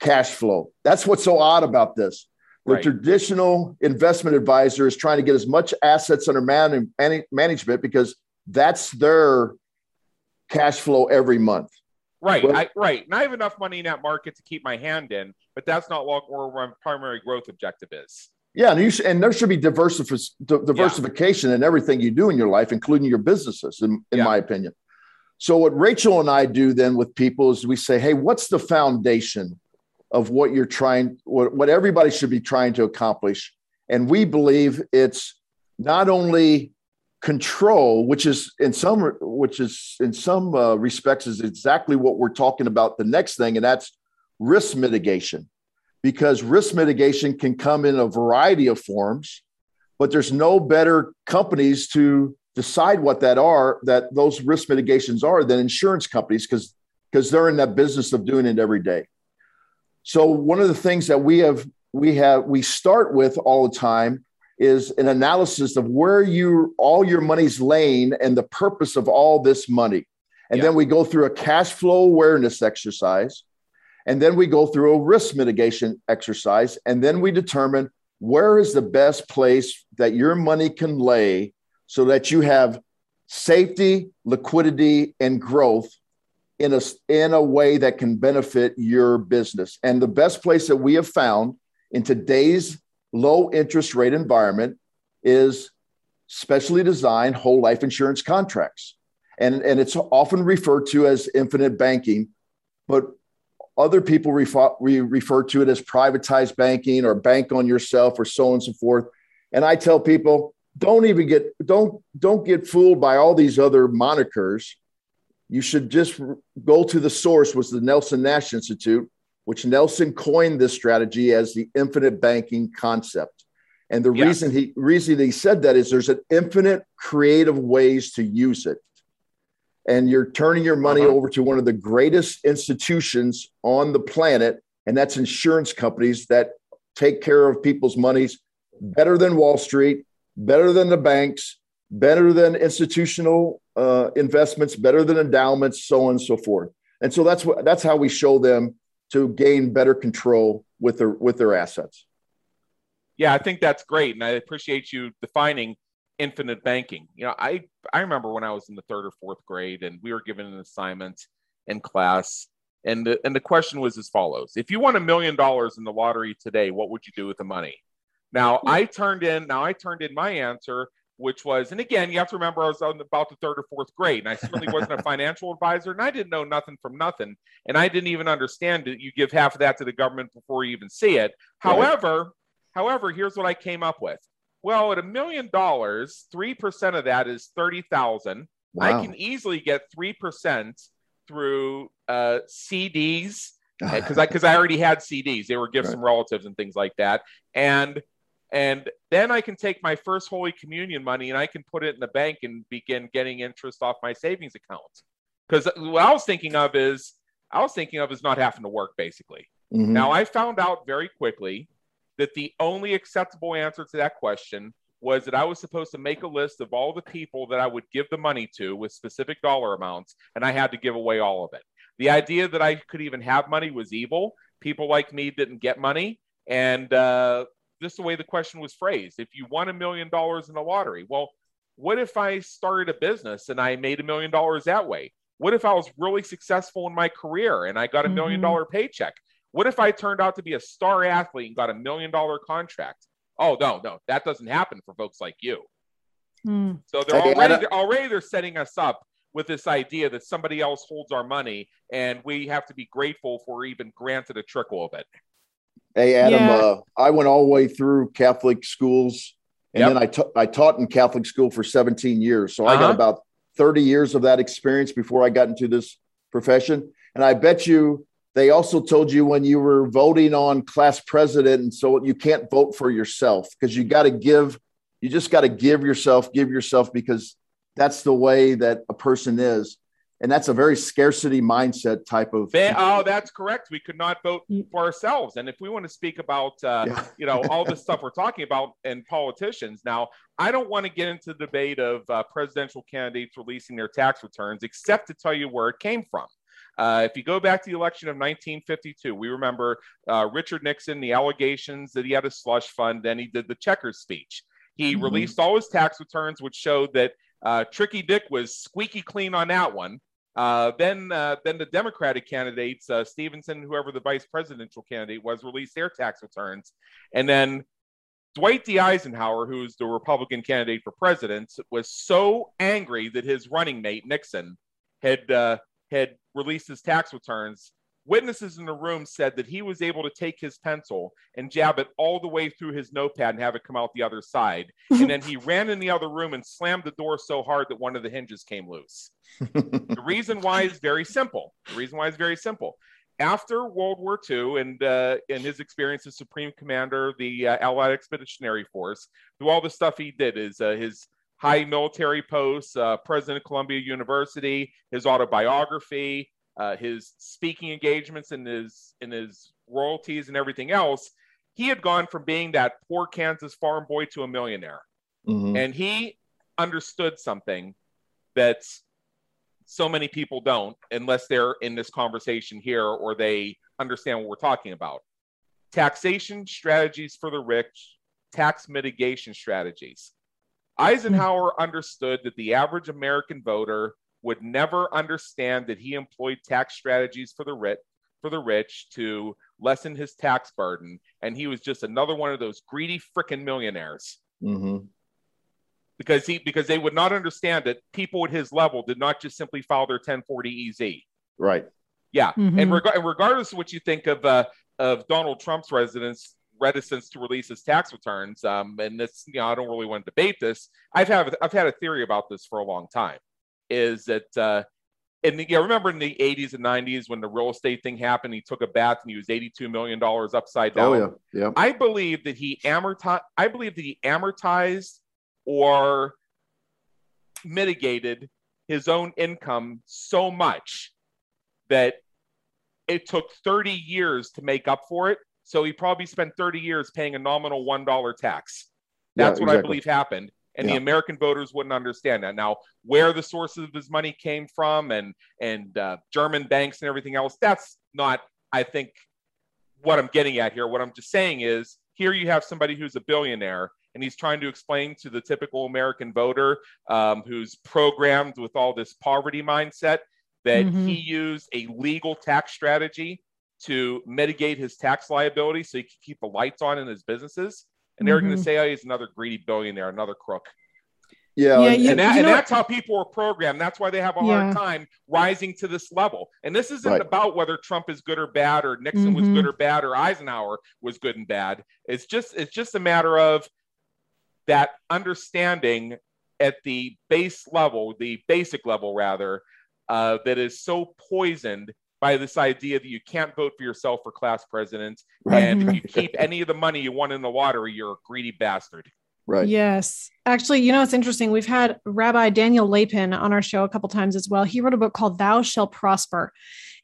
cash flow. That's what's so odd about this. The right. traditional investment advisor is trying to get as much assets under man- management because that's their cash flow every month. Right, well, I, right. And I have enough money in that market to keep my hand in, but that's not what my primary growth objective is. Yeah, and, should, and there should be diversif- diversification yeah. in everything you do in your life, including your businesses, in, in yeah. my opinion. So, what Rachel and I do then with people is we say, hey, what's the foundation of what you're trying, what, what everybody should be trying to accomplish? And we believe it's not only control, which is in some, which is in some uh, respects is exactly what we're talking about. The next thing, and that's risk mitigation because risk mitigation can come in a variety of forms, but there's no better companies to decide what that are that those risk mitigations are than insurance companies because because they're in that business of doing it every day. So one of the things that we have we have we start with all the time is an analysis of where you all your money's laying and the purpose of all this money. And yeah. then we go through a cash flow awareness exercise and then we go through a risk mitigation exercise. And then we determine where is the best place that your money can lay so that you have safety, liquidity, and growth in a, in a way that can benefit your business. And the best place that we have found in today's low interest rate environment is specially designed whole life insurance contracts. And, and it's often referred to as infinite banking, but other people refer, refer to it as privatized banking or bank on yourself or so on and so forth. And I tell people, don't even get don't don't get fooled by all these other monikers. You should just go to the source, was the Nelson Nash Institute, which Nelson coined this strategy as the infinite banking concept. And the reason he reason he said that is there's an infinite creative ways to use it and you're turning your money uh-huh. over to one of the greatest institutions on the planet, and that's insurance companies that take care of people's monies better than Wall Street, better than the banks, better than institutional uh, investments, better than endowments, so on and so forth. And so that's what that's how we show them to gain better control with their with their assets. Yeah, I think that's great, and I appreciate you defining infinite banking. You know, I I remember when I was in the third or fourth grade and we were given an assignment in class and the, and the question was as follows. If you won a million dollars in the lottery today, what would you do with the money? Now, I turned in now I turned in my answer which was, and again, you have to remember I was on about the third or fourth grade, and I certainly wasn't a financial advisor, and I didn't know nothing from nothing, and I didn't even understand that you give half of that to the government before you even see it. Right. However, however, here's what I came up with: well, at a million dollars, 3% of that is 30,000. Wow. I can easily get 3% through uh, CDs because I, cause I already had CDs. They were gifts right. from relatives and things like that. And and then I can take my first Holy Communion money and I can put it in the bank and begin getting interest off my savings account. Because what I was thinking of is I was thinking of is not having to work basically. Mm-hmm. Now I found out very quickly that the only acceptable answer to that question was that I was supposed to make a list of all the people that I would give the money to with specific dollar amounts, and I had to give away all of it. The idea that I could even have money was evil. People like me didn't get money. And uh, this is the way the question was phrased. If you won a million dollars in the lottery, well, what if I started a business and I made a million dollars that way? What if I was really successful in my career and I got a million mm-hmm. paycheck? What if I turned out to be a star athlete and got a million dollar contract? Oh no, no, that doesn't happen for folks like you. Mm. So they're already they're already they're setting us up with this idea that somebody else holds our money and we have to be grateful for even granted a trickle of it. Hey Adam, yeah. uh, I went all the way through Catholic schools, and yep. then I, ta- I taught in Catholic school for 17 years. So uh-huh. I got uh-huh. about 30 years of that experience before I got into this profession. And I bet you they also told you when you were voting on class president, and so you can't vote for yourself because you got to give, you just got to give yourself, give yourself because that's the way that a person is. And that's a very scarcity mindset type of. oh, that's correct. We could not vote for ourselves, and if we want to speak about, uh, yeah. you know, all the stuff we're talking about and politicians, now I don't want to get into the debate of uh, presidential candidates releasing their tax returns, except to tell you where it came from. Uh, if you go back to the election of 1952, we remember uh, Richard Nixon, the allegations that he had a slush fund, then he did the checkers speech. He mm-hmm. released all his tax returns, which showed that uh, Tricky Dick was squeaky clean on that one. Uh, then, uh, then the Democratic candidates, uh, Stevenson, whoever the vice presidential candidate was, released their tax returns, and then Dwight D. Eisenhower, who's the Republican candidate for president, was so angry that his running mate Nixon had uh, had released his tax returns. Witnesses in the room said that he was able to take his pencil and jab it all the way through his notepad and have it come out the other side. and then he ran in the other room and slammed the door so hard that one of the hinges came loose. the reason why is very simple. The reason why is very simple. After World War II and uh, in his experience as Supreme Commander the uh, Allied Expeditionary Force, through all the stuff he did, is uh, his high military posts, uh, president of Columbia University, his autobiography, uh, his speaking engagements, and his and his royalties and everything else. He had gone from being that poor Kansas farm boy to a millionaire, mm-hmm. and he understood something that so many people don't, unless they're in this conversation here or they understand what we're talking about. Taxation strategies for the rich, tax mitigation strategies Eisenhower understood that the average American voter would never understand that he employed tax strategies for the rich for the rich to lessen his tax burden, and he was just another one of those greedy freaking millionaires. Mm-hmm. Because he because they would not understand that people at his level did not just simply file their 1040 EZ. Right. Yeah, mm-hmm. and, reg- and, regardless of what you think of uh, of Donald Trump's residence, reticence to release his tax returns. Um, and this, you know, I don't really want to debate this. I've had I've had a theory about this for a long time. Is that uh, and yeah, remember in the 80s and 90s when the real estate thing happened, he took a bath and he was 82 million dollars upside down. Oh yeah, yeah. I believe that he amortized. I believe that he amortized or mitigated his own income so much that it took 30 years to make up for it so he probably spent 30 years paying a nominal $1 tax. That's yeah, what exactly. I believe happened. And yeah. the American voters wouldn't understand that. Now, where the sources of his money came from and and uh, German banks and everything else, that's not, I think, what I'm getting at here. What I'm just saying is here you have somebody who's a billionaire and he's trying to explain to the typical American voter um, who's programmed with all this poverty mindset that mm-hmm. he used a legal tax strategy to mitigate his tax liability so he could keep the lights on in his businesses. And they're mm-hmm. going to say, oh, he's another greedy billionaire, another crook. Yeah, yeah and, that, and that's how people are programmed. That's why they have a yeah. hard time rising to this level. And this isn't right. about whether Trump is good or bad, or Nixon mm-hmm. was good or bad, or Eisenhower was good and bad. It's just it's just a matter of that understanding at the base level, the basic level rather, uh, that is so poisoned by this idea that you can't vote for yourself for class president. Right. And if you keep any of the money you won in the lottery, you're a greedy bastard. Right. Yes. Actually, you know, it's interesting. We've had Rabbi Daniel Lapin on our show a couple times as well. He wrote a book called Thou Shall Prosper.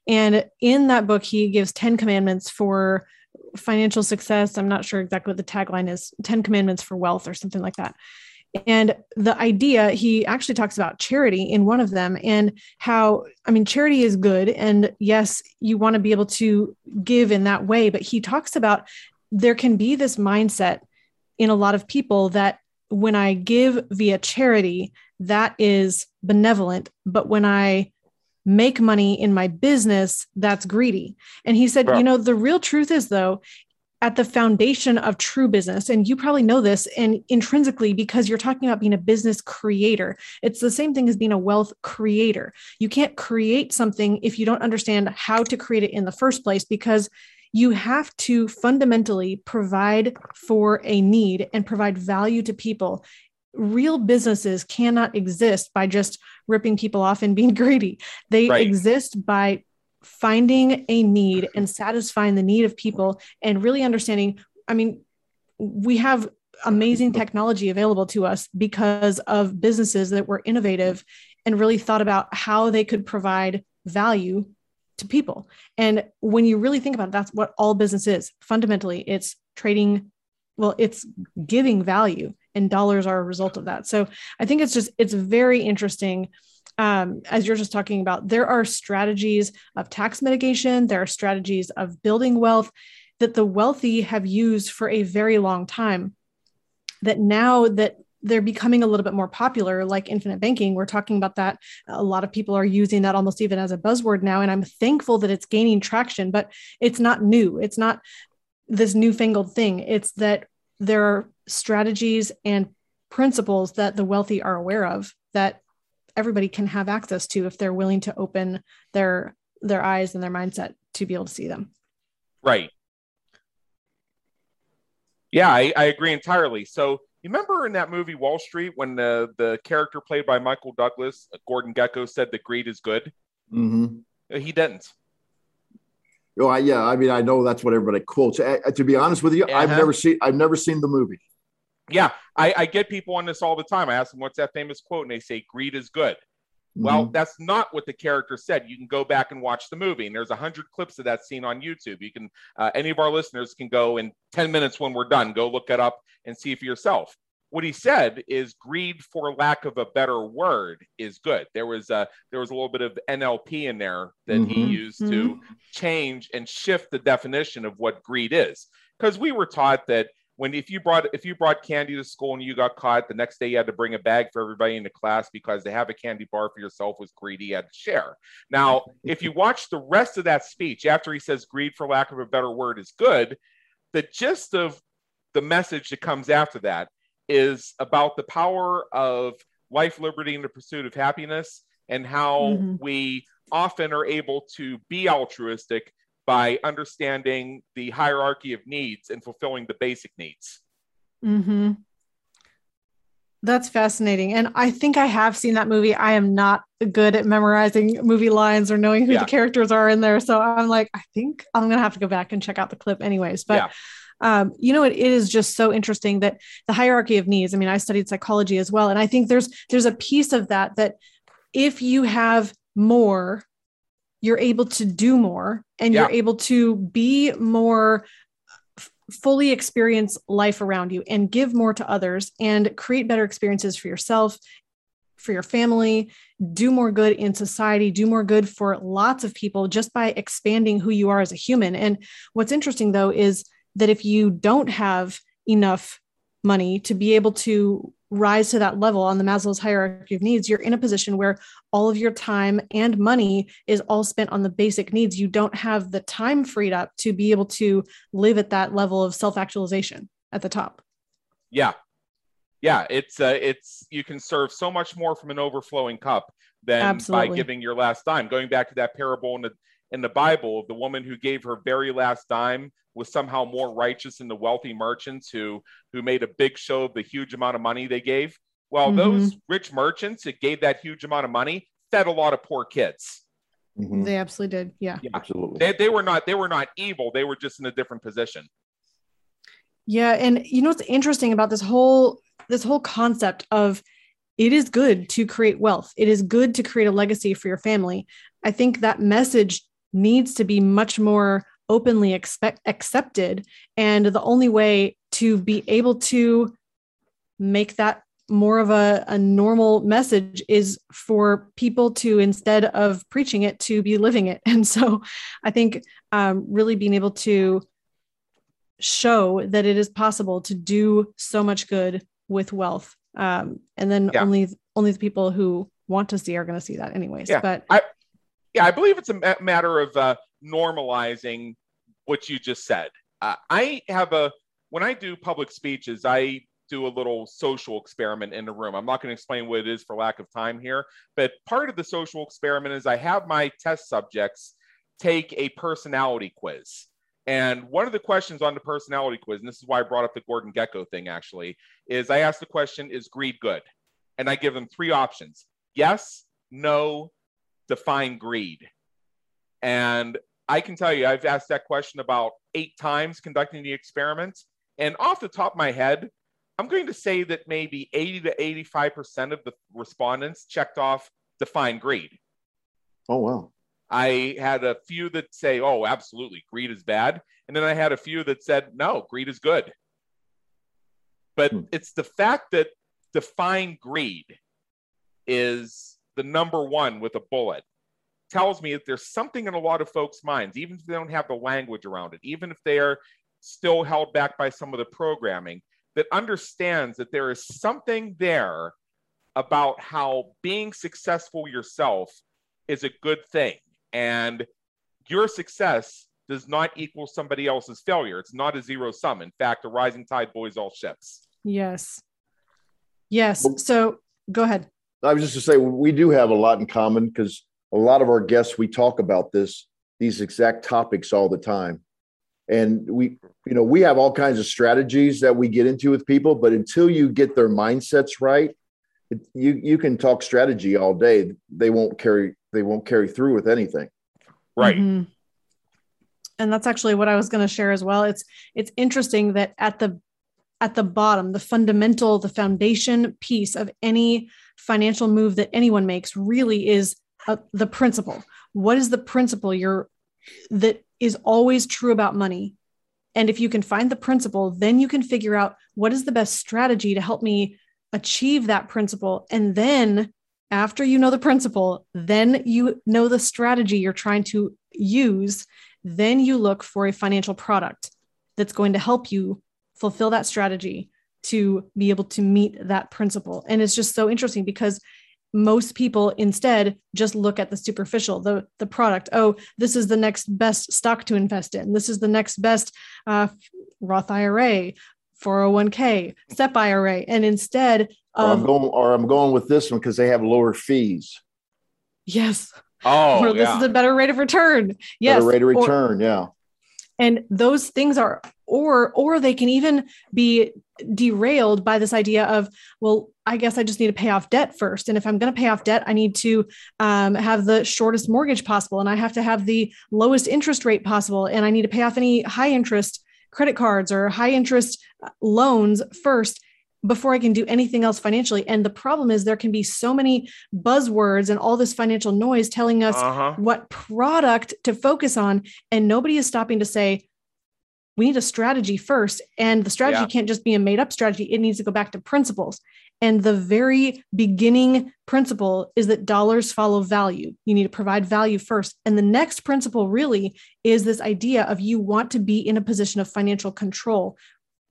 And in that book, he gives 10 commandments for financial success. I'm not sure exactly what the tagline is 10 commandments for wealth or something like that. And the idea, he actually talks about charity in one of them and how, I mean, charity is good. And yes, you want to be able to give in that way. But he talks about there can be this mindset in a lot of people that when I give via charity, that is benevolent. But when I make money in my business, that's greedy. And he said, you know, the real truth is, though, at the foundation of true business and you probably know this and intrinsically because you're talking about being a business creator it's the same thing as being a wealth creator. You can't create something if you don't understand how to create it in the first place because you have to fundamentally provide for a need and provide value to people. Real businesses cannot exist by just ripping people off and being greedy. They right. exist by finding a need and satisfying the need of people and really understanding i mean we have amazing technology available to us because of businesses that were innovative and really thought about how they could provide value to people. And when you really think about it, that's what all business is. Fundamentally, it's trading, well, it's giving value and dollars are a result of that. So I think it's just, it's very interesting. Um, as you're just talking about, there are strategies of tax mitigation, there are strategies of building wealth that the wealthy have used for a very long time. That now that they're becoming a little bit more popular, like infinite banking. We're talking about that. A lot of people are using that almost even as a buzzword now. And I'm thankful that it's gaining traction, but it's not new. It's not this newfangled thing. It's that there are strategies and principles that the wealthy are aware of that everybody can have access to if they're willing to open their their eyes and their mindset to be able to see them. Right. Yeah, I, I agree entirely. So you remember in that movie Wall Street when the the character played by Michael Douglas, Gordon Gekko said that greed is good? Mm-hmm. He didn't. Oh, I, yeah. I mean, I know that's what everybody quotes. I, to be honest with you, uh-huh. I've never seen. I've never seen the movie. Yeah, I, I, get people on this all the time. I ask them, "What's that famous quote?" And they say, "Greed is good." Mm-hmm. Well, that's not what the character said. You can go back and watch the movie, and there's a hundred clips of that scene on YouTube. You can, uh, any of our listeners can go in ten minutes when we're done. Go look it up and see for yourself what he said is greed for lack of a better word is good there was a there was a little bit of nlp in there that mm-hmm. he used mm-hmm. to change and shift the definition of what greed is because we were taught that when if you brought if you brought candy to school and you got caught the next day you had to bring a bag for everybody in the class because to have a candy bar for yourself was greedy you had to share now if you watch the rest of that speech after he says greed for lack of a better word is good the gist of the message that comes after that is about the power of life, liberty, and the pursuit of happiness, and how mm-hmm. we often are able to be altruistic by understanding the hierarchy of needs and fulfilling the basic needs. Mm-hmm. That's fascinating. And I think I have seen that movie. I am not good at memorizing movie lines or knowing who yeah. the characters are in there. So I'm like, I think I'm going to have to go back and check out the clip, anyways. But yeah um, you know, it, it is just so interesting that the hierarchy of needs. I mean, I studied psychology as well, and I think there's there's a piece of that that if you have more, you're able to do more, and yeah. you're able to be more fully experience life around you and give more to others and create better experiences for yourself for your family, do more good in society, do more good for lots of people just by expanding who you are as a human. And what's interesting though is that if you don't have enough money to be able to rise to that level on the Maslow's hierarchy of needs, you're in a position where all of your time and money is all spent on the basic needs. You don't have the time freed up to be able to live at that level of self actualization at the top. Yeah. Yeah. It's, uh, it's, you can serve so much more from an overflowing cup than Absolutely. by giving your last dime. Going back to that parable in the, in the Bible of the woman who gave her very last dime was somehow more righteous than the wealthy merchants who who made a big show of the huge amount of money they gave. Well, mm-hmm. those rich merchants that gave that huge amount of money fed a lot of poor kids. Mm-hmm. They absolutely did. Yeah. yeah. Absolutely. They, they were not they were not evil. They were just in a different position. Yeah, and you know what's interesting about this whole this whole concept of it is good to create wealth. It is good to create a legacy for your family. I think that message needs to be much more openly expect, accepted. And the only way to be able to make that more of a, a normal message is for people to instead of preaching it to be living it and so i think um, really being able to show that it is possible to do so much good with wealth um, and then yeah. only only the people who want to see are going to see that anyways yeah. but I, yeah i believe it's a matter of uh, normalizing what you just said. Uh, I have a, when I do public speeches, I do a little social experiment in the room. I'm not going to explain what it is for lack of time here, but part of the social experiment is I have my test subjects take a personality quiz. And one of the questions on the personality quiz, and this is why I brought up the Gordon Gekko thing actually, is I ask the question, is greed good? And I give them three options yes, no, define greed. And I can tell you, I've asked that question about eight times conducting the experiment. And off the top of my head, I'm going to say that maybe 80 to 85% of the respondents checked off define greed. Oh, wow. I had a few that say, oh, absolutely, greed is bad. And then I had a few that said, no, greed is good. But hmm. it's the fact that define greed is the number one with a bullet tells me that there's something in a lot of folks' minds, even if they don't have the language around it, even if they are still held back by some of the programming, that understands that there is something there about how being successful yourself is a good thing. And your success does not equal somebody else's failure. It's not a zero sum. In fact, a rising tide buoys all ships. Yes. Yes. So go ahead. I was just to say we do have a lot in common because a lot of our guests we talk about this these exact topics all the time. And we you know we have all kinds of strategies that we get into with people but until you get their mindsets right it, you you can talk strategy all day. They won't carry they won't carry through with anything. Right. Mm-hmm. and that's actually what i was going to share as well. It's it's interesting that at the at the bottom the fundamental the foundation piece of any financial move that anyone makes really is uh, the principle. What is the principle you're that is always true about money? And if you can find the principle, then you can figure out what is the best strategy to help me achieve that principle. And then after you know the principle, then you know the strategy you're trying to use. Then you look for a financial product that's going to help you fulfill that strategy to be able to meet that principle. And it's just so interesting because most people instead just look at the superficial the the product. Oh this is the next best stock to invest in. This is the next best uh, roth ira 401k SEP ira and instead of, or i'm going or i'm going with this one because they have lower fees. Yes. Oh or this yeah. is a better rate of return. Yes. better rate of return or, yeah and those things are or or they can even be derailed by this idea of well i guess i just need to pay off debt first. And if i'm going to pay off debt i need to um, have the shortest mortgage possible and i have to have the lowest interest rate possible and i need to pay off any high interest credit cards or high interest uh, loans first before I can do anything else financially. And the problem is there can be so many buzzwords and all this financial noise telling us uh-huh. what product to focus on. And nobody is stopping to say, we need a strategy first. And the strategy yeah. can't just be a made up strategy, it needs to go back to principles. And the very beginning principle is that dollars follow value. You need to provide value first. And the next principle really is this idea of you want to be in a position of financial control,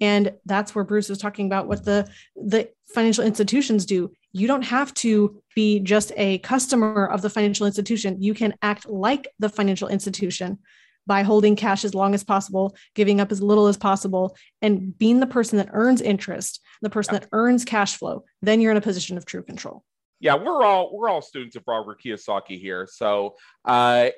and that's where bruce was talking about what the the financial institutions do. You don't have to be just a customer of the financial institution. You can act like the financial institution by holding cash as long as possible giving up as little as possible and being the person that earns interest the person that earns cash flow. Then you're in a position of true control. Yeah we're all we're all students of robert kiyosaki here. So uh,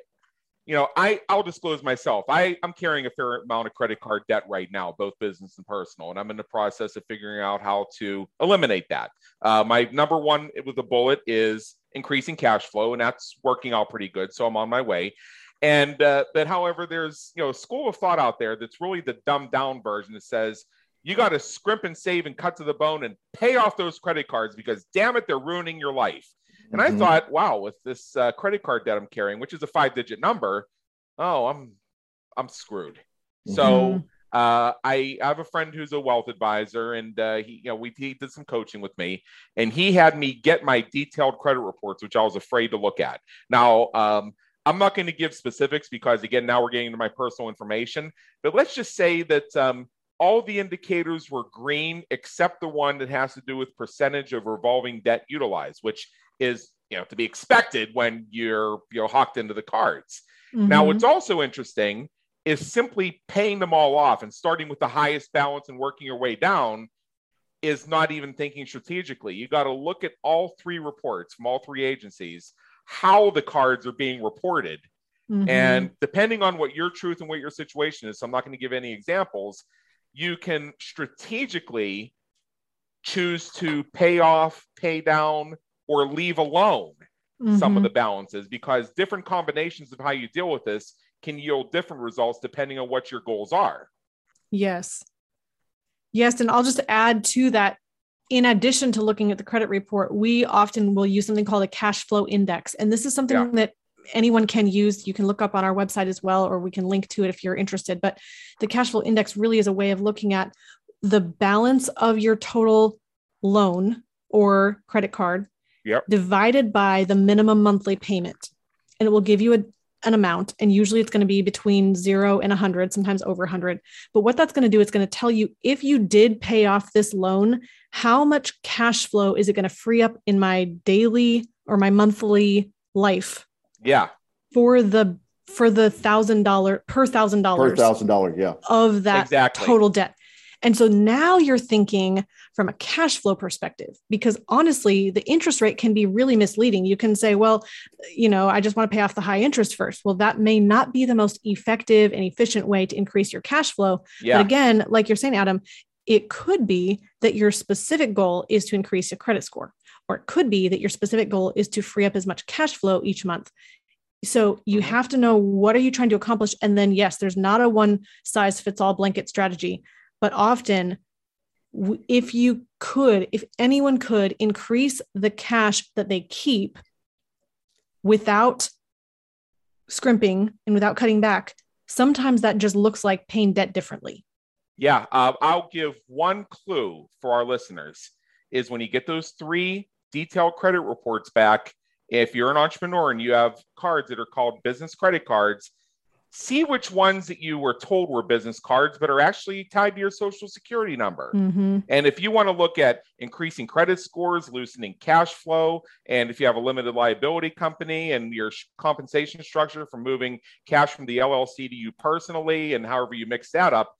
you know, I I'll disclose myself. I I'm carrying a fair amount of credit card debt right now, both business and personal, and I'm in the process of figuring out how to eliminate that. Uh, my number one with the bullet is increasing cash flow, and that's working out pretty good. So I'm on my way. And uh, but however, there's you know a school of thought out there that's really the dumbed down version that says you got to scrimp and save and cut to the bone and pay off those credit cards because damn it, they're ruining your life. And mm-hmm. I thought, wow, with this uh, credit card debt I'm carrying, which is a five digit number, oh, I'm I'm screwed. Mm-hmm. So uh, I have a friend who's a wealth advisor, and uh, he, you know, we he did some coaching with me, and he had me get my detailed credit reports, which I was afraid to look at. Now, um, I'm not going to give specifics because, again, now we're getting into my personal information. But let's just say that um, all the indicators were green except the one that has to do with percentage of revolving debt utilized, which is you know to be expected when you're you're hawked into the cards. Mm-hmm. Now, what's also interesting is simply paying them all off and starting with the highest balance and working your way down is not even thinking strategically. You got to look at all three reports from all three agencies, how the cards are being reported. Mm-hmm. And depending on what your truth and what your situation is, so I'm not going to give any examples, you can strategically choose to pay off, pay down, or leave alone mm-hmm. some of mm-hmm. the balances because different combinations of how you deal with this can yield different results depending on what your goals are. Yes. Yes. And I'll just add to that in addition to looking at the credit report, we often will use something called a cash flow index. And this is something yeah. that anyone can use. You can look up on our website as well, or we can link to it if you're interested. But the cash flow index really is a way of looking at the balance of your total loan or credit card yep. divided by the minimum monthly payment. And it will give you a, an amount. And usually it's going to be between zero and 100, sometimes over 100. But what that's going to do, it's going to tell you if you did pay off this loan, how much cash flow is it going to free up in my daily or my monthly life? Yeah. For the for the thousand dollar per thousand dollars per thousand dollars yeah of that exactly. total debt and so now you're thinking from a cash flow perspective, because honestly, the interest rate can be really misleading. You can say, well, you know, I just want to pay off the high interest first. Well, that may not be the most effective and efficient way to increase your cash flow. Yeah. But again, like you're saying, Adam, it could be that your specific goal is to increase your credit score, or it could be that your specific goal is to free up as much cash flow each month so you mm-hmm. have to know what are you trying to accomplish and then yes there's not a one size fits all blanket strategy but often if you could if anyone could increase the cash that they keep without scrimping and without cutting back sometimes that just looks like paying debt differently. Yeah uh, i'll give one clue for our listeners is when you get those three detailed credit reports back if you're an entrepreneur and you have cards that are called business credit cards see which ones that you were told were business cards but are actually tied to your social security number mm-hmm. and if you want to look at increasing credit scores loosening cash flow and if you have a limited liability company and your compensation structure from moving cash from the llc to you personally and however you mix that up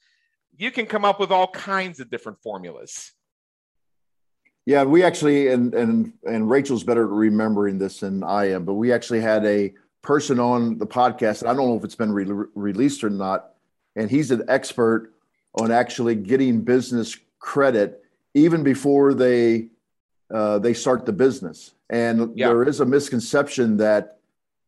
you can come up with all kinds of different formulas yeah we actually and and and rachel's better at remembering this than i am but we actually had a person on the podcast. I don't know if it's been re- released or not, and he's an expert on actually getting business credit even before they uh, they start the business. And yeah. there is a misconception that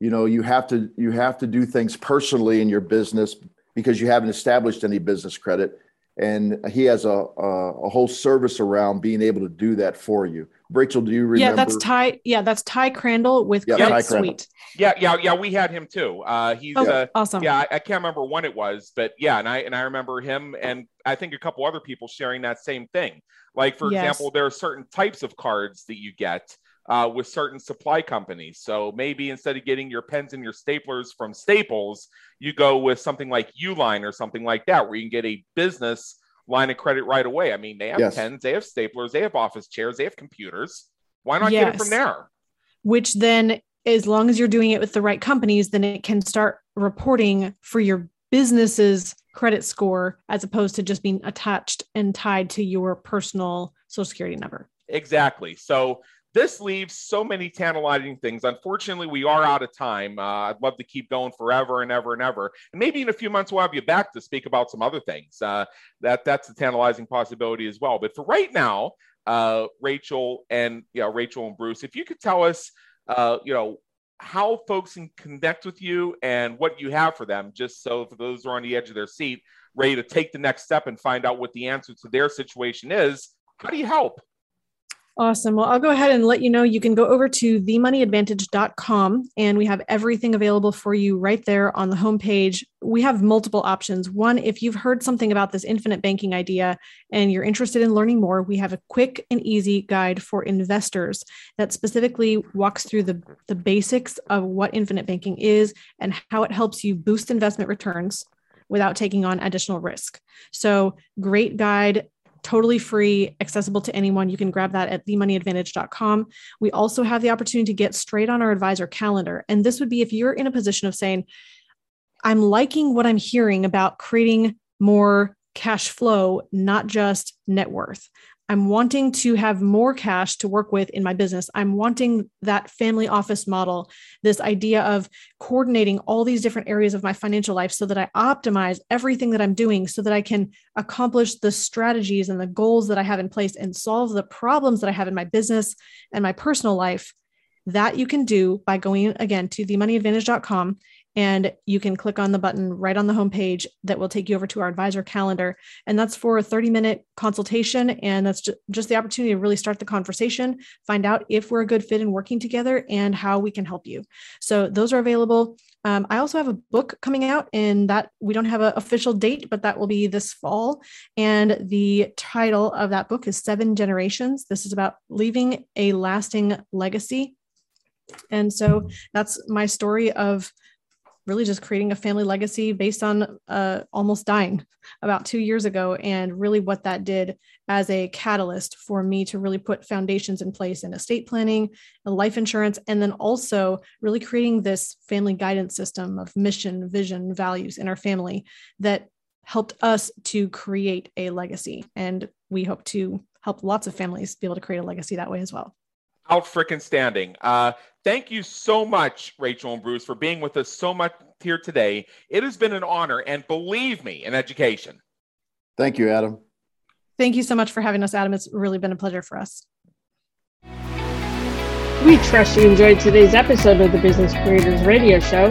you know you have to you have to do things personally in your business because you haven't established any business credit and he has a, a, a whole service around being able to do that for you. Rachel, do you remember? Yeah, that's Ty. Yeah, that's Ty Crandall with yeah, Credit Suite. Yeah, yeah, yeah. We had him too. Uh, he's oh, uh, awesome. Yeah, I, I, can't remember when it was, but yeah, and I and I remember him, and I think a couple other people sharing that same thing. Like for yes. example, there are certain types of cards that you get uh, with certain supply companies. So maybe instead of getting your pens and your staplers from Staples, you go with something like Uline or something like that, where you can get a business line of credit right away. I mean, they have yes. pens, they have staplers, they have office chairs, they have computers. Why not yes. get it from there? Which then, as long as you're doing it with the right companies, then it can start reporting for your business's credit score as opposed to just being attached and tied to your personal social security number. Exactly. So this leaves so many tantalizing things. Unfortunately, we are out of time. Uh, I'd love to keep going forever and ever and ever. And maybe in a few months we'll have you back to speak about some other things. Uh, that that's a tantalizing possibility as well. But for right now, uh, Rachel and you know, Rachel and Bruce, if you could tell us, uh, you know, how folks can connect with you and what you have for them, just so for those who are on the edge of their seat, ready to take the next step and find out what the answer to their situation is, how do you help? Awesome. Well, I'll go ahead and let you know you can go over to themoneyadvantage.com and we have everything available for you right there on the homepage. We have multiple options. One, if you've heard something about this infinite banking idea and you're interested in learning more, we have a quick and easy guide for investors that specifically walks through the, the basics of what infinite banking is and how it helps you boost investment returns without taking on additional risk. So, great guide totally free, accessible to anyone. You can grab that at themoneyadvantage.com. We also have the opportunity to get straight on our advisor calendar. And this would be if you're in a position of saying, I'm liking what I'm hearing about creating more cash flow, not just net worth. I'm wanting to have more cash to work with in my business. I'm wanting that family office model, this idea of coordinating all these different areas of my financial life so that I optimize everything that I'm doing so that I can accomplish the strategies and the goals that I have in place and solve the problems that I have in my business and my personal life. That you can do by going again to themoneyadvantage.com and you can click on the button right on the homepage that will take you over to our advisor calendar. And that's for a 30 minute consultation. And that's just the opportunity to really start the conversation, find out if we're a good fit in working together and how we can help you. So those are available. Um, I also have a book coming out, and that we don't have an official date, but that will be this fall. And the title of that book is Seven Generations. This is about leaving a lasting legacy. And so that's my story of really just creating a family legacy based on uh, almost dying about two years ago and really what that did as a catalyst for me to really put foundations in place in estate planning and life insurance and then also really creating this family guidance system of mission vision values in our family that helped us to create a legacy. And we hope to help lots of families be able to create a legacy that way as well out freaking standing. Uh, thank you so much, Rachel and Bruce, for being with us so much here today. It has been an honor, and believe me, an education. Thank you, Adam. Thank you so much for having us, Adam. It's really been a pleasure for us. We trust you enjoyed today's episode of the Business Creators Radio Show.